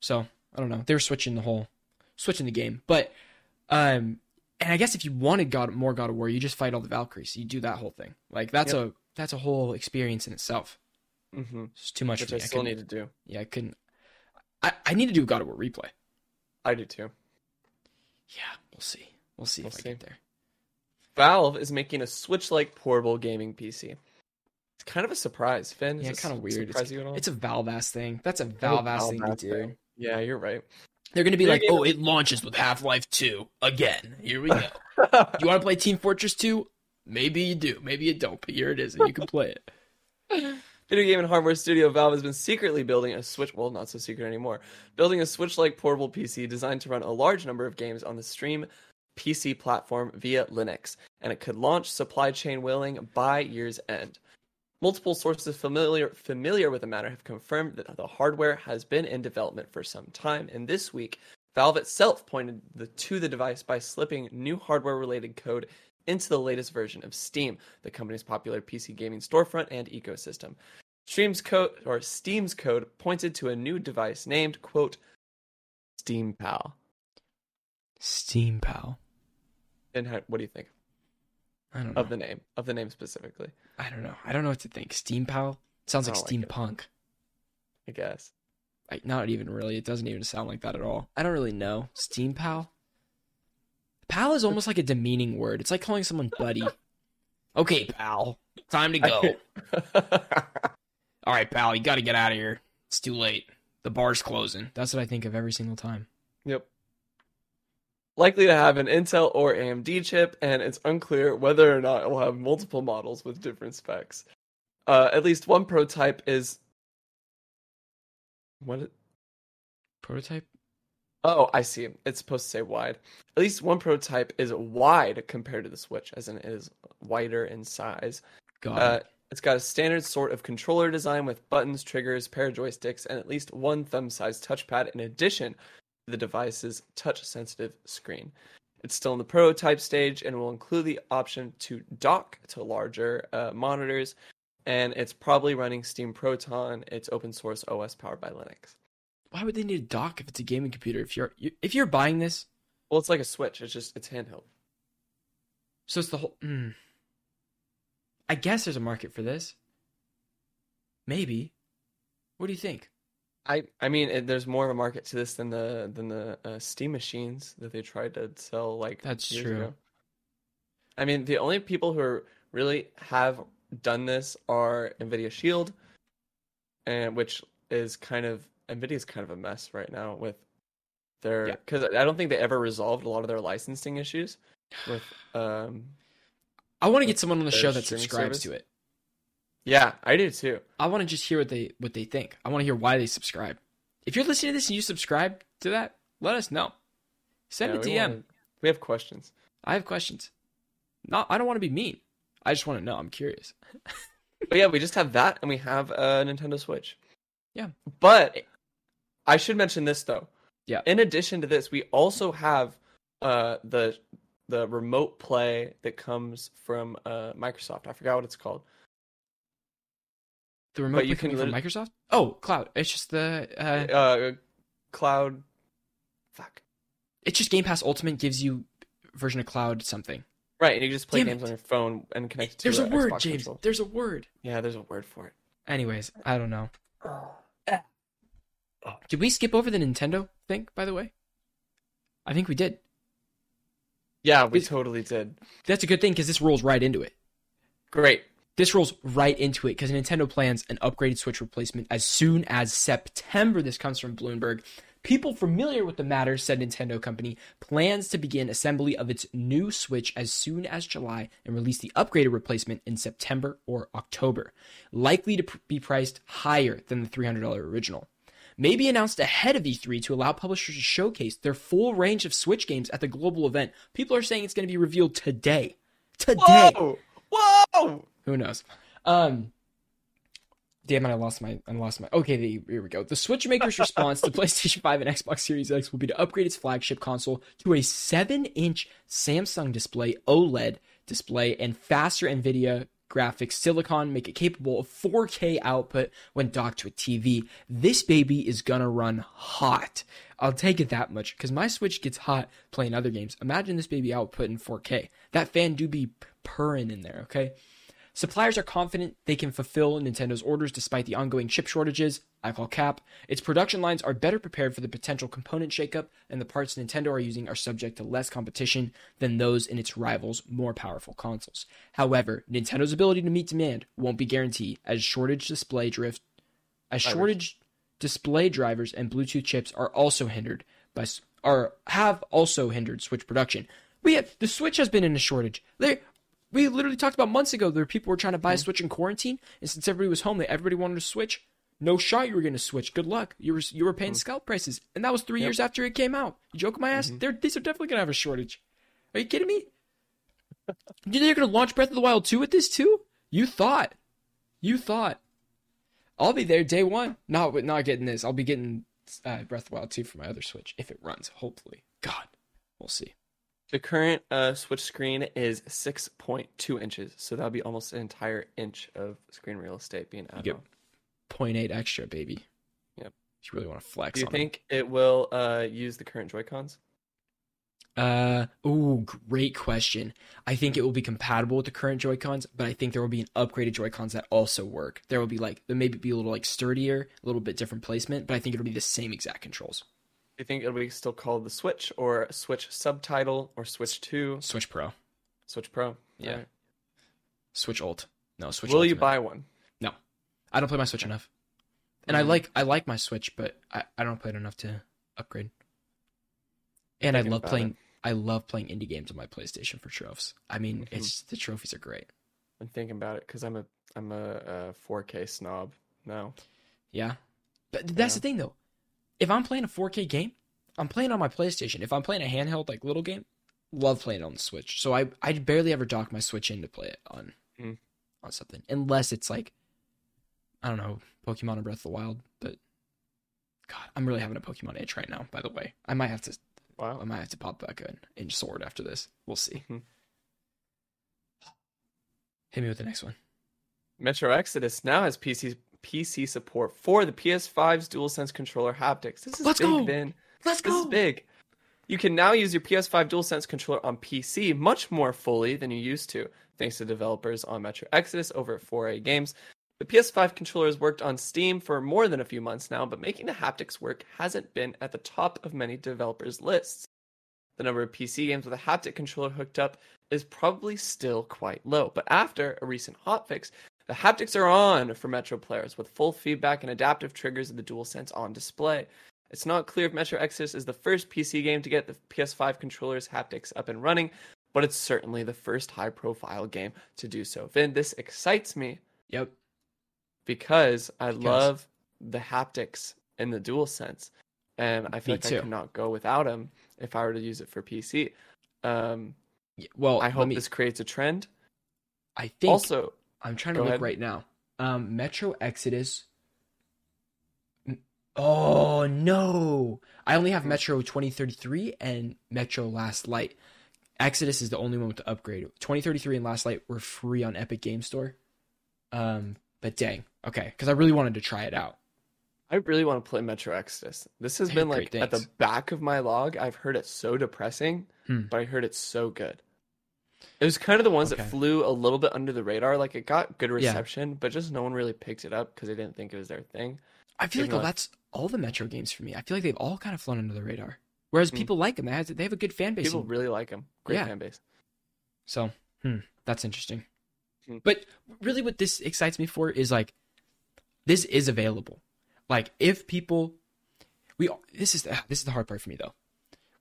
So I don't know. They were switching the whole, switching the game, but um, and I guess if you wanted God more God of War, you just fight all the Valkyries. You do that whole thing. Like that's a that's a whole experience in itself. hmm It's too much Which for I me. I still couldn't- need to do. Yeah, I couldn't. I, I need to do a God of War replay. I do too. Yeah, we'll see. We'll see We'll if I get there. Valve is making a Switch-like portable gaming PC. It's kind of a surprise, Finn. Yeah, kind of weird. Surprise It's, you at all? it's a Valve ass thing. That's a Valve ass thing to do. Yeah, you're right. They're gonna be They're like, gonna- "Oh, it launches with Half Life Two again. Here we go. (laughs) you want to play Team Fortress Two? Maybe you do. Maybe you don't. But here it is, and you can play it. (laughs) Video game and hardware studio Valve has been secretly building a Switch, well, not so secret anymore, building a Switch-like portable PC designed to run a large number of games on the Steam PC platform via Linux, and it could launch supply chain willing by year's end. Multiple sources familiar familiar with the matter have confirmed that the hardware has been in development for some time, and this week, Valve itself pointed the, to the device by slipping new hardware-related code into the latest version of Steam, the company's popular PC gaming storefront and ecosystem. Stream's code or Steam's code pointed to a new device named quote Steam Pal. Steam Pal. And how, what do you think I don't know. of the name of the name specifically? I don't know. I don't know what to think. Steam Pal sounds like don't like it. steampunk. I guess. Like, not even really. It doesn't even sound like that at all. I don't really know. Steam pal. Pal is almost like a demeaning word. It's like calling someone buddy. Okay, pal. Time to go. (laughs) All right, pal. You got to get out of here. It's too late. The bar's closing. That's what I think of every single time. Yep. Likely to have an Intel or AMD chip, and it's unclear whether or not it will have multiple models with different specs. Uh, at least one prototype is. What? It... Prototype? Oh, I see. It's supposed to say wide. At least one prototype is wide compared to the Switch, as in it is wider in size. God. Uh, it's got a standard sort of controller design with buttons, triggers, pair of joysticks, and at least one thumb-sized touchpad in addition the device's touch-sensitive screen. It's still in the prototype stage and will include the option to dock to larger uh, monitors, and it's probably running Steam Proton. It's open source OS powered by Linux. Why would they need a dock if it's a gaming computer? If you're you, if you're buying this, Well, it's like a Switch. It's just it's handheld. so it's the whole. Mm. I guess there's a market for this. Maybe. What do you think? I I mean, it, there's more of a market to this than the than the uh, Steam machines that they tried to sell like That's true. ago. I mean, the only people who are really have done this are Nvidia Shield, and which is kind of Nvidia's kind of a mess right now with their Yeah. because I don't think they ever resolved a lot of their licensing issues with um I want to get someone on the show that subscribes service? to it. Yeah I do too. I want to just hear what they what they think. I want to hear why they subscribe. If you're listening to this and you subscribe to that, let us know. Send Yeah, a we DM. we have questions. I have questions. Not I don't want to be mean. I just want to know. I'm curious. (laughs) But yeah, we just have that, and we have a Nintendo Switch. Yeah. But I should mention this though. Yeah. In addition to this, we also have uh the the remote play that comes from uh Microsoft. I forgot what it's called. The remote But you play can coming from Microsoft? Oh, cloud. It's just the uh, Uh, cloud. Fuck. it's just Game Pass Ultimate gives you version of cloud something. Right, and you just play Damn games it. on your phone and connect it to There's a uh, word, Xbox James. control. There's a word. Yeah, there's a word for it. Anyways, I don't know. Did we skip over the Nintendo thing, by the way? I think we did. Yeah, we Is- totally did. That's a good thing because this rolls right into it. Great. This rolls right into it because Nintendo plans an upgraded Switch replacement as soon as September. This comes from Bloomberg. People familiar with the matter said Nintendo company plans to begin assembly of its new Switch as soon as July and release the upgraded replacement in September or October, likely to be priced higher than the $300 original. May be announced ahead of E3 to allow publishers to showcase their full range of Switch games at the global event. People are saying it's going to be revealed today. Today. Whoa! Whoa! Who knows? Um, damn it! I lost my. I lost my. Okay, the, here we go. The Switch maker's (laughs) response to PlayStation 5 and Xbox Series X will be to upgrade its flagship console to a 7-inch Samsung display OLED display and faster NVIDIA graphics silicon make it capable of 4K output when docked to a TV. This baby is gonna run hot. I'll take it that much because my Switch gets hot playing other games. Imagine this baby output in 4K. That fan do be purring in there, okay? Suppliers are confident they can fulfill Nintendo's orders despite the ongoing chip shortages. I call cap. Its production lines are better prepared for the potential component shakeup, and the parts Nintendo are using are subject to less competition than those in its rivals' more powerful consoles. However, Nintendo's ability to meet demand won't be guaranteed as shortage display drift, as Drivers. shortage display drivers and Bluetooth chips are also hindered by are have also hindered Switch production. We have the Switch has been in a shortage. There, we literally talked about months ago. There were people were trying to buy a Switch in quarantine, and since everybody was home, they everybody wanted to Switch. No shot, you were going to Switch. Good luck. You were you were paying scalp prices, and that was three years after it came out. You joking my ass? They're, these are definitely going to have a shortage. Are you kidding me? you think they're going to launch Breath of the Wild 2 with this too? You thought. You thought. I'll be there day one. Not with not getting this. I'll be getting uh, Breath of the Wild 2 for my other Switch if it runs. Hopefully. God, we'll see. The current uh, Switch screen is 6.2 inches, so that'll be almost an entire inch of screen real estate being added get 0.8 extra, baby. Yep. If you really want to flex Do you think it will uh, use the current Joy Cons? Uh, ooh, great question. I think it will be compatible with the current Joy Cons, but I think there will be an upgraded Joy Cons that also work. There will be like there maybe be a little like sturdier, a little bit different placement, but I think it'll be the same exact controls. Do you think it'll be still called the Switch or Switch Subtitle or Switch Two, Switch Pro, Switch Pro? Yeah. Alright. Switch Alt. No, Switch. Will you buy one? No, I don't play my Switch enough, and I Mhm. like I like my Switch, but I, I don't play it enough to upgrade. And I love playing. I love playing indie games on my PlayStation for trophies. I mean, Mhm. it's the trophies are great. I'm thinking about it because I'm a I'm a, uh 4K snob now. Yeah, but that's Yeah. the thing though. If I'm playing a 4K game, I'm playing on my PlayStation. If I'm playing a handheld like little game, love playing on the Switch. So I I barely ever dock my Switch in to play it on Mm. on something, unless it's like I don't know Pokemon and Breath of the Wild. But God, I'm really having a Pokemon itch right now. By the way, I might have to I might have to pop back in in Sword after this. We'll see. Mhm. Hit me with the next one. Metro Exodus now has PC PC support for the PS5's DualSense controller haptics. This is Let's big, go! Ben. Let's This is big. You can now use your PS5 DualSense controller on PC much more fully than you used to, thanks to developers on Metro Exodus over at 4A Games. The PS5 controller has worked on Steam for more than a few months now, but making the haptics work hasn't been at the top of many developers' lists. The number of PC games with a haptic controller hooked up is probably still quite low, but after a recent hotfix, the haptics are on for Metro players with full feedback and adaptive triggers of the DualSense on display. It's not clear if Metro Exodus is the first PC game to get the PS5 controller's haptics up and running, but it's certainly the first high profile game to do so. Vin, this excites me Yep. because I Because- love the haptics in the DualSense, and I feel Me like too. I could not go without them if I were to use it for PC. Um, Yeah, Well, I hope me- this creates a trend. I think Also, I'm trying to Go look ahead. right now. Um, Metro Exodus. Oh no! I only have Metro 2033 and Metro Last Light. Exodus is the only one with the upgrade. 2033 and Last Light were free on Epic Game Store. Um, but dang, okay, because I really wanted to try it out. I really want to play Metro Exodus. This has been like at the back of my log. I've heard it so depressing, Hmm. but I heard it's so good. It was kind of the ones Okay. that flew a little bit under the radar. Like it got good Yeah. reception, but just no one really picked it up because they didn't think it was their thing. I feel like Even though- that's all the Metro games for me. I feel like they've all kind of flown under the radar. Whereas Hmm. people like them. They have, they have a good fan base. People and- really like them. Great Yeah. fan base. So, hmm, that's interesting. Hmm. But really, what this excites me for is like, this is available. Like, if people, we this is the, this is the hard part for me though.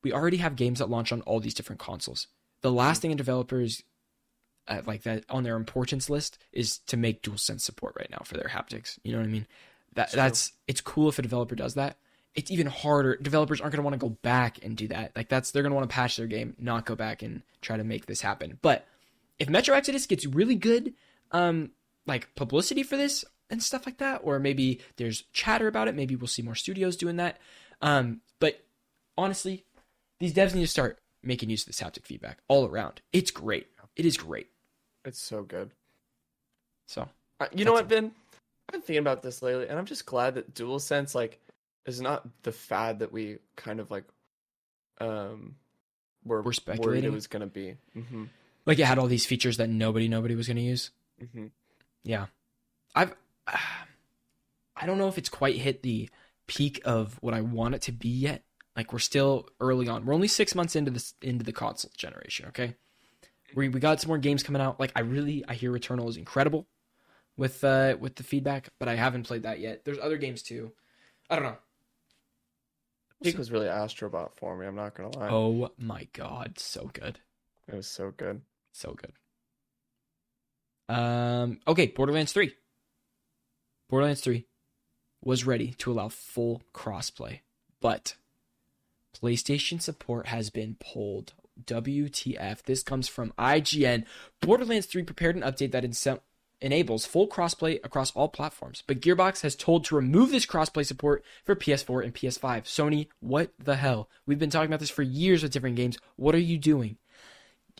We already have games that launch on all these different consoles. The last thing a developer is uh, like that on their importance list is to make dual sense support right now for their haptics. You know what I mean? That that's it's cool if a developer does that. It's even harder. Developers aren't going to want to go back and do that. Like that's they're going to want to patch their game, not go back and try to make this happen. But if Metro Exodus gets really good, um, like publicity for this and stuff like that, or maybe there's chatter about it, maybe we'll see more studios doing that. Um, but honestly, these devs need to start making use of this haptic feedback all around. It's great. It is great. It's so good. So Uh, you know what, Vin? I've been thinking about this lately, and I'm just glad that DualSense like is not the fad that we kind of like um were, We're worried speculating? it was gonna be. Mm-hmm. like it had all these features that nobody nobody was going to use. Mm-hmm. Yeah. I've (sighs) I don't know if it's quite hit the peak of what I want it to be yet. Like we're still early on. We're only 6 months into this into the console generation, okay? We we got some more games coming out. Like I really I hear Returnal is incredible with uh with the feedback, but I haven't played that yet. There's other games too. I don't know. Peak was really Astrobot for me. I'm not gonna lie. Oh my god, so good. It was so good. So good. Um okay, Borderlands 3. Borderlands 3 was ready to allow full crossplay, but PlayStation support has been pulled. WTF. This comes from IGN. Borderlands 3 prepared an update that enables full crossplay across all platforms, but Gearbox has told to remove this crossplay support for PS4 and PS5. Sony, what the hell? We've been talking about this for years with different games. What are you doing?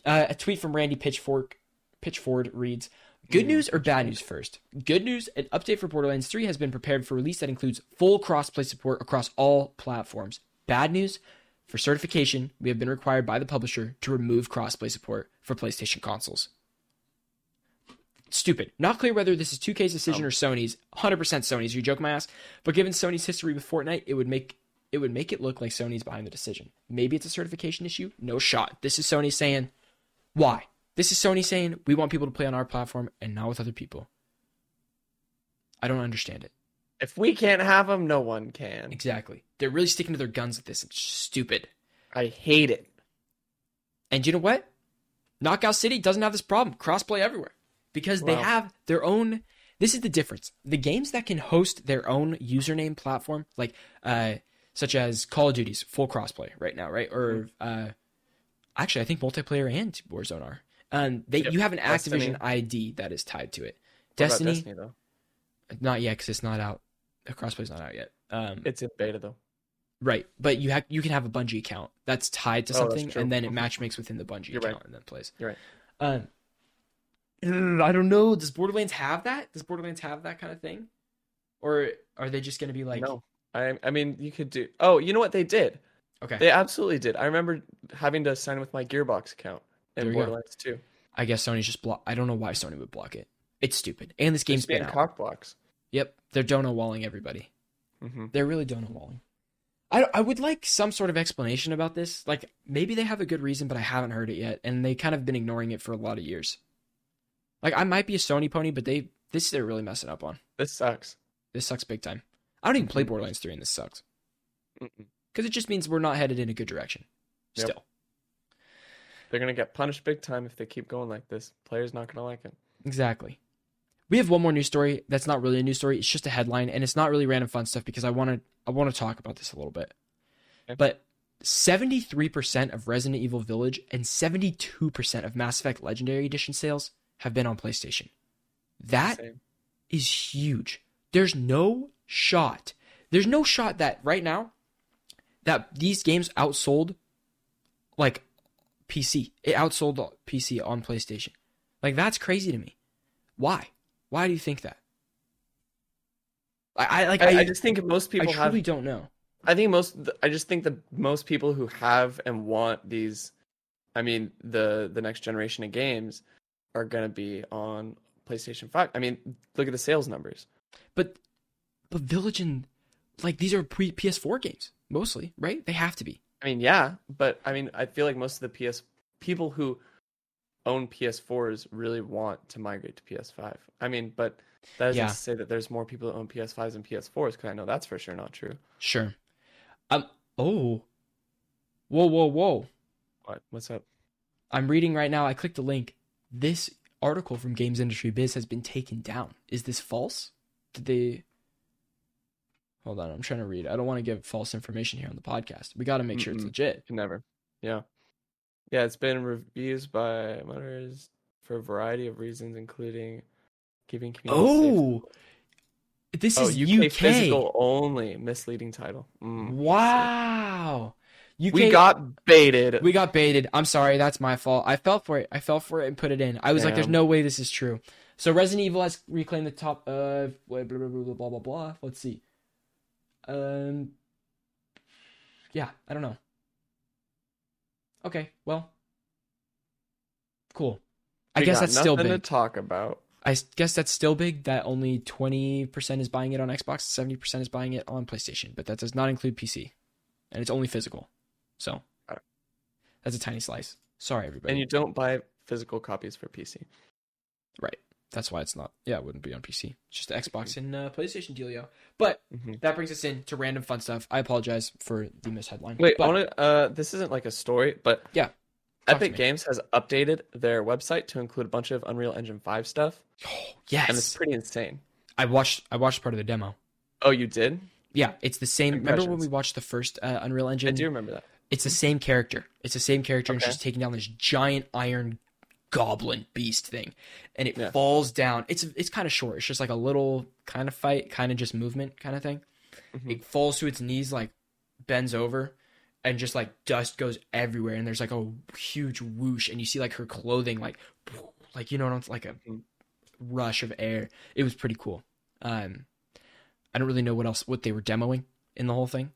Uh, a tweet from Randy Pitchfork Pitchford reads Good news or bad news first? Good news an update for Borderlands 3 has been prepared for release that includes full crossplay support across all platforms. Bad news For certification, we have been required by the publisher to remove crossplay support for PlayStation consoles. Stupid. Not clear whether this is 2K's decision Oh. or Sony's. 100% Sony's. You joke my ass. But given Sony's history with Fortnite, it would make it would make it look like Sony's behind the decision. Maybe it's a certification issue. No shot. This is Sony saying, why? This is Sony saying we want people to play on our platform and not with other people. I don't understand it. If we can't have them, no one can. Exactly. They're really sticking to their guns with this. It's stupid. I hate it. And you know what? Knockout City doesn't have this problem. Crossplay everywhere. Because they Wow. have their own this is the difference. The games that can host their own username platform, like uh such as Call of Duty's full crossplay right now, right? Or uh actually I think multiplayer and Warzone are. Um they Yep. you have an Destiny. Activision ID that is tied to it. What Destiny, Destiny though. not yet because it's not out. Crossplay's not out yet. Um It's in beta though. Right, but you have you can have a Bungie account that's tied to Oh, something, and then it match makes within the Bungie You're account right. and then plays. You're right. Um, I don't know. Does Borderlands have that? Does Borderlands have that kind of thing, or are they just going to be like, no, I I mean you could do. Oh, you know what they did? okay, They absolutely did. I remember having to sign with my Gearbox account in you go. Borderlands 2. I guess Sony's just block. I don't know why Sony would block it. It's stupid. And this game's been out. cock blocks. Yep, they're dono walling everybody. hmm They're really dono walling. I I would like some sort of explanation about this. Like maybe they have a good reason, but I haven't heard it yet, and they kind of been ignoring it for a lot of years. Like I might be a Sony pony, but they this they're really messing up on. This sucks. This sucks big time. I don't even play Mhm. Borderlands 3 and this sucks. Because it just means we're not headed in a good direction. Yep. Still. They're gonna get punished big time if they keep going like this. Players not gonna like it. Exactly. We have one more news story that's not really a news story. It's just a headline and it's not really random fun stuff because I want to I want to talk about this a little bit. Okay. But 73% of Resident Evil Village and 72% of Mass Effect Legendary Edition sales have been on PlayStation. That Same. is huge. There's no shot. There's no shot that right now that these games outsold like PC. It outsold PC on PlayStation. Like that's crazy to me. Why? Why do you think that? I, I like I, I, I just think most I people have truly don't know. I think most. I just think the most people who have and want these, I mean, the the next generation of games, are gonna be on PlayStation Five. I mean, look at the sales numbers. But but Village and like these are pre PS4 games mostly, right? They have to be. I mean, yeah, but I mean, I feel like most of the PS people who own PS4s really want to migrate to PS5. I mean, but that doesn't Yeah. say that there's more people that own PS5s than PS4s because I know that's for sure not true. Sure. Um oh. Whoa, whoa, whoa. What? What's up? I'm reading right now. I clicked the link. This article from Games Industry Biz has been taken down. Is this false? Did they? Hold on, I'm trying to read. I don't want to give false information here on the podcast. We got to make sure it's legit. Never. Yeah. Yeah, it's been reviews by modders for a variety of reasons, including giving community safe- Oh, this oh, is UK, UK. physical only misleading title. Mm. Wow. UK, We got baited. we got baited. I'm sorry, that's my fault. I fell for it. I fell for it and put it in. I was like, "There's no way this is true." So Resident Evil has reclaimed the top of blah blah blah blah blah blah. blah. Let's see. Um. Yeah, I don't know. Okay, well, cool. I We guess that's still big. to talk about. I guess that's still big that only 20% is buying it on Xbox, 70% is buying it on PlayStation, but that does not include PC. And it's only physical. So that's a tiny slice. Sorry, everybody. And you don't buy physical copies for PC. right. That's why it's not. Yeah, it wouldn't be on PC. It's just the Xbox and uh, PlayStation dealio. But hmm that brings us in to random fun stuff. I apologize for the misheadline. Wait, but, to. Uh, this isn't like a story, but Yeah, Epic. Games has updated their website to include a bunch of Unreal Engine 5 stuff, (gasps) oh, yes, and it's pretty insane. I watched. I watched part of the demo. Oh, you did? Yeah, it's the same. Remember when we watched the first uh, Unreal Engine? I do remember that. It's the same character. It's the same character, and Okay. she's taking down this giant iron goblin beast thing, and it Yeah. falls down. It's it's kind of short. It's just like a little kind of fight, kind of just movement kind of thing. Mhm. It falls to its knees, like bends over, and just like dust goes everywhere. And there's like a huge whoosh, and you see like her clothing, like (sniffs) like you know, it's like a Mhm. rush of air. It was pretty cool. Um, I don't really know what else what they were demoing in the whole thing.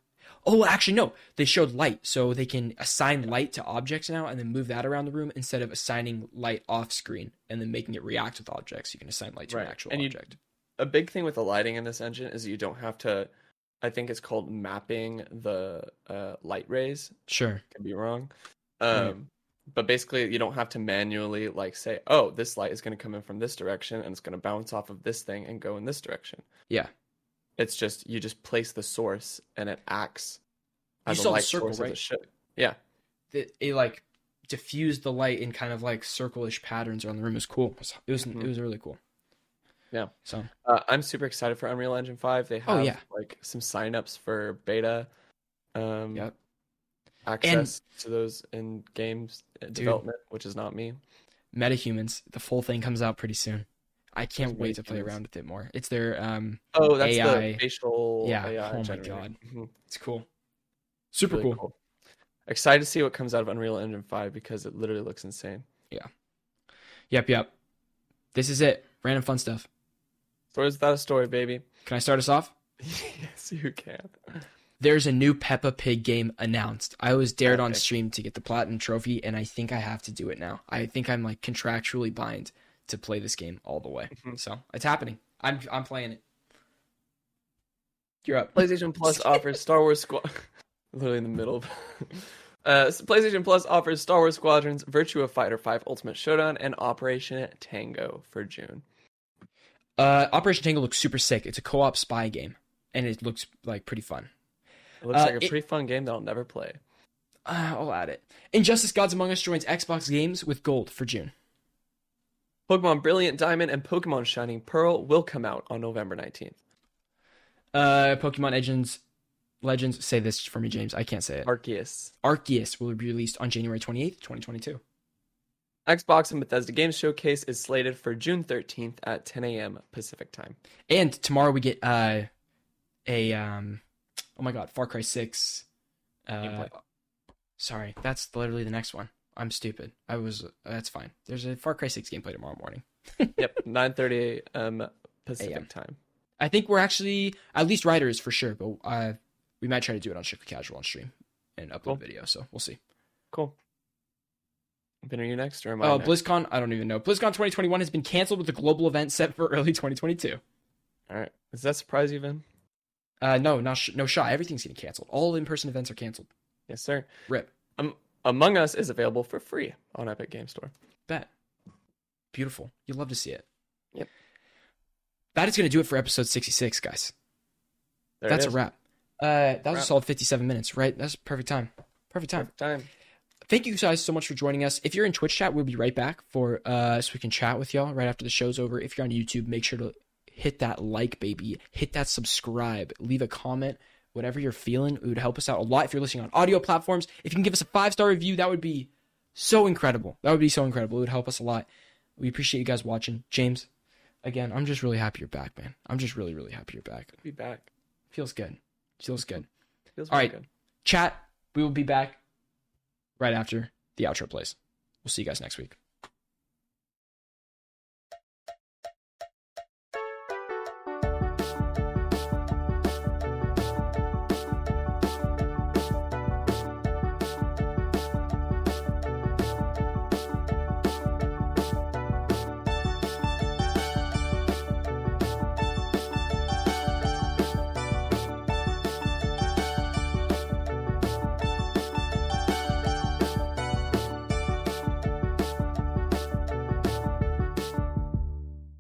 Oh, actually, no. They showed light, so they can assign light to objects now, and then move that around the room instead of assigning light off screen and then making it react with objects. You can assign light to Right. an actual And you- A big thing with the lighting in this engine is you don't have to. I think it's called mapping the uh, light rays. Sure. Could be wrong. Um, Right. But basically, you don't have to manually like say, "Oh, this light is going to come in from this direction, and it's going to bounce off of this thing and go in this direction." Yeah. It's just you just place the source, and it acts You as a saw the light circle, source as right? it should. Yeah, It, it like diffused the light in kind of like circle-ish patterns around the room. It was cool. It was it was, Mhm. it was really cool. Yeah. So uh, I'm super excited for Unreal Engine Five. They have Oh, yeah. like some signups for beta. Um, Yep. access to those in games uh, development, which is not me. metahumans, the full thing comes out pretty soon. I can't wait to play around with it more. It's their um Oh, that's AI. the facial. Yeah, AI oh my. God. Mhm. it's cool. Super Really cool. Excited to see what comes out of Unreal Engine Five because it literally looks insane. Yeah. Yep, yep. This is it. Random fun stuff. Stories without a story, baby. Can I start us off? (laughs) yes, you can. There's a new Peppa Pig game announced. I was dared on stream to get the platinum trophy, and I think I have to do it now. I think I'm like contractually bind to play this game all the way. Mhm. So it's happening. I'm I'm playing it. You're up. PlayStation Plus (laughs) offers Star Wars Squad. (laughs) Literally in the middle. Of... (laughs) uh, PlayStation Plus offers Star Wars Squadrons, Virtua Fighter 5 Ultimate Showdown, and Operation Tango for June. Uh, Operation Tango looks super sick. It's a co-op spy game, and it looks like pretty fun. It looks Uh, like a it- pretty fun game that I'll never play. Uh, I'll add it. Injustice: Gods Among Us joins Xbox games with gold for June. Pokemon Brilliant Diamond and Pokemon Shining Pearl will come out on November 19th. Uh, Pokemon Legends, Legends. Say this for me, James. I can't say it. Arceus. Arceus will be released on January 28th, 2022. Xbox and Bethesda Games Showcase is slated for June 13th at 10 a.m. Pacific time. And tomorrow we get uh a um oh my god, Far Cry 6 uh sorry, that's literally the next one. I'm stupid. I was that's fine. There's a Far Cry 6 gameplay tomorrow morning. (laughs) yep, 9:30 a.m. Pacific AM. time. I think we're actually at least writers for sure, but uh we might try to do it on strictly casual on stream and upload Cool. video, so we'll see. Cool. Ben, are you next or am I Oh, next? BlizzCon, I don't even know. BlizzCon 2021 has been canceled with a global event set for (laughs) early 2022. All right. Does that surprise you, Ben? Uh no, not sh- no shot. Everything's getting canceled. All in-person events are canceled. Yes, sir. Rip. Among Us is available for free on Epic Game Store. Bet. Beautiful. You'll love to see it. Yep. That is going to do it for episode 66, guys. There That's a wrap. Uh, that was a solid 57 minutes, right? That's perfect time. Perfect time. Perfect time. Thank you guys so much for joining us. If you're in Twitch chat, we'll be right back for uh so we can chat with y'all right after the show's over. If you're on YouTube, make sure to hit that like, baby. Hit that subscribe. Leave a comment. Whatever you're feeling, it would help us out a lot. If you're listening on audio platforms, if you can give us a five star review, that would be so incredible. That would be so incredible. It would help us a lot. We appreciate you guys watching. James, again, I'm just really happy you're back, man. I'm just really, really happy you're back. Be back. Feels good. Feels good. Feels All right. good. Chat, we will be back right after the outro plays. We'll see you guys next week.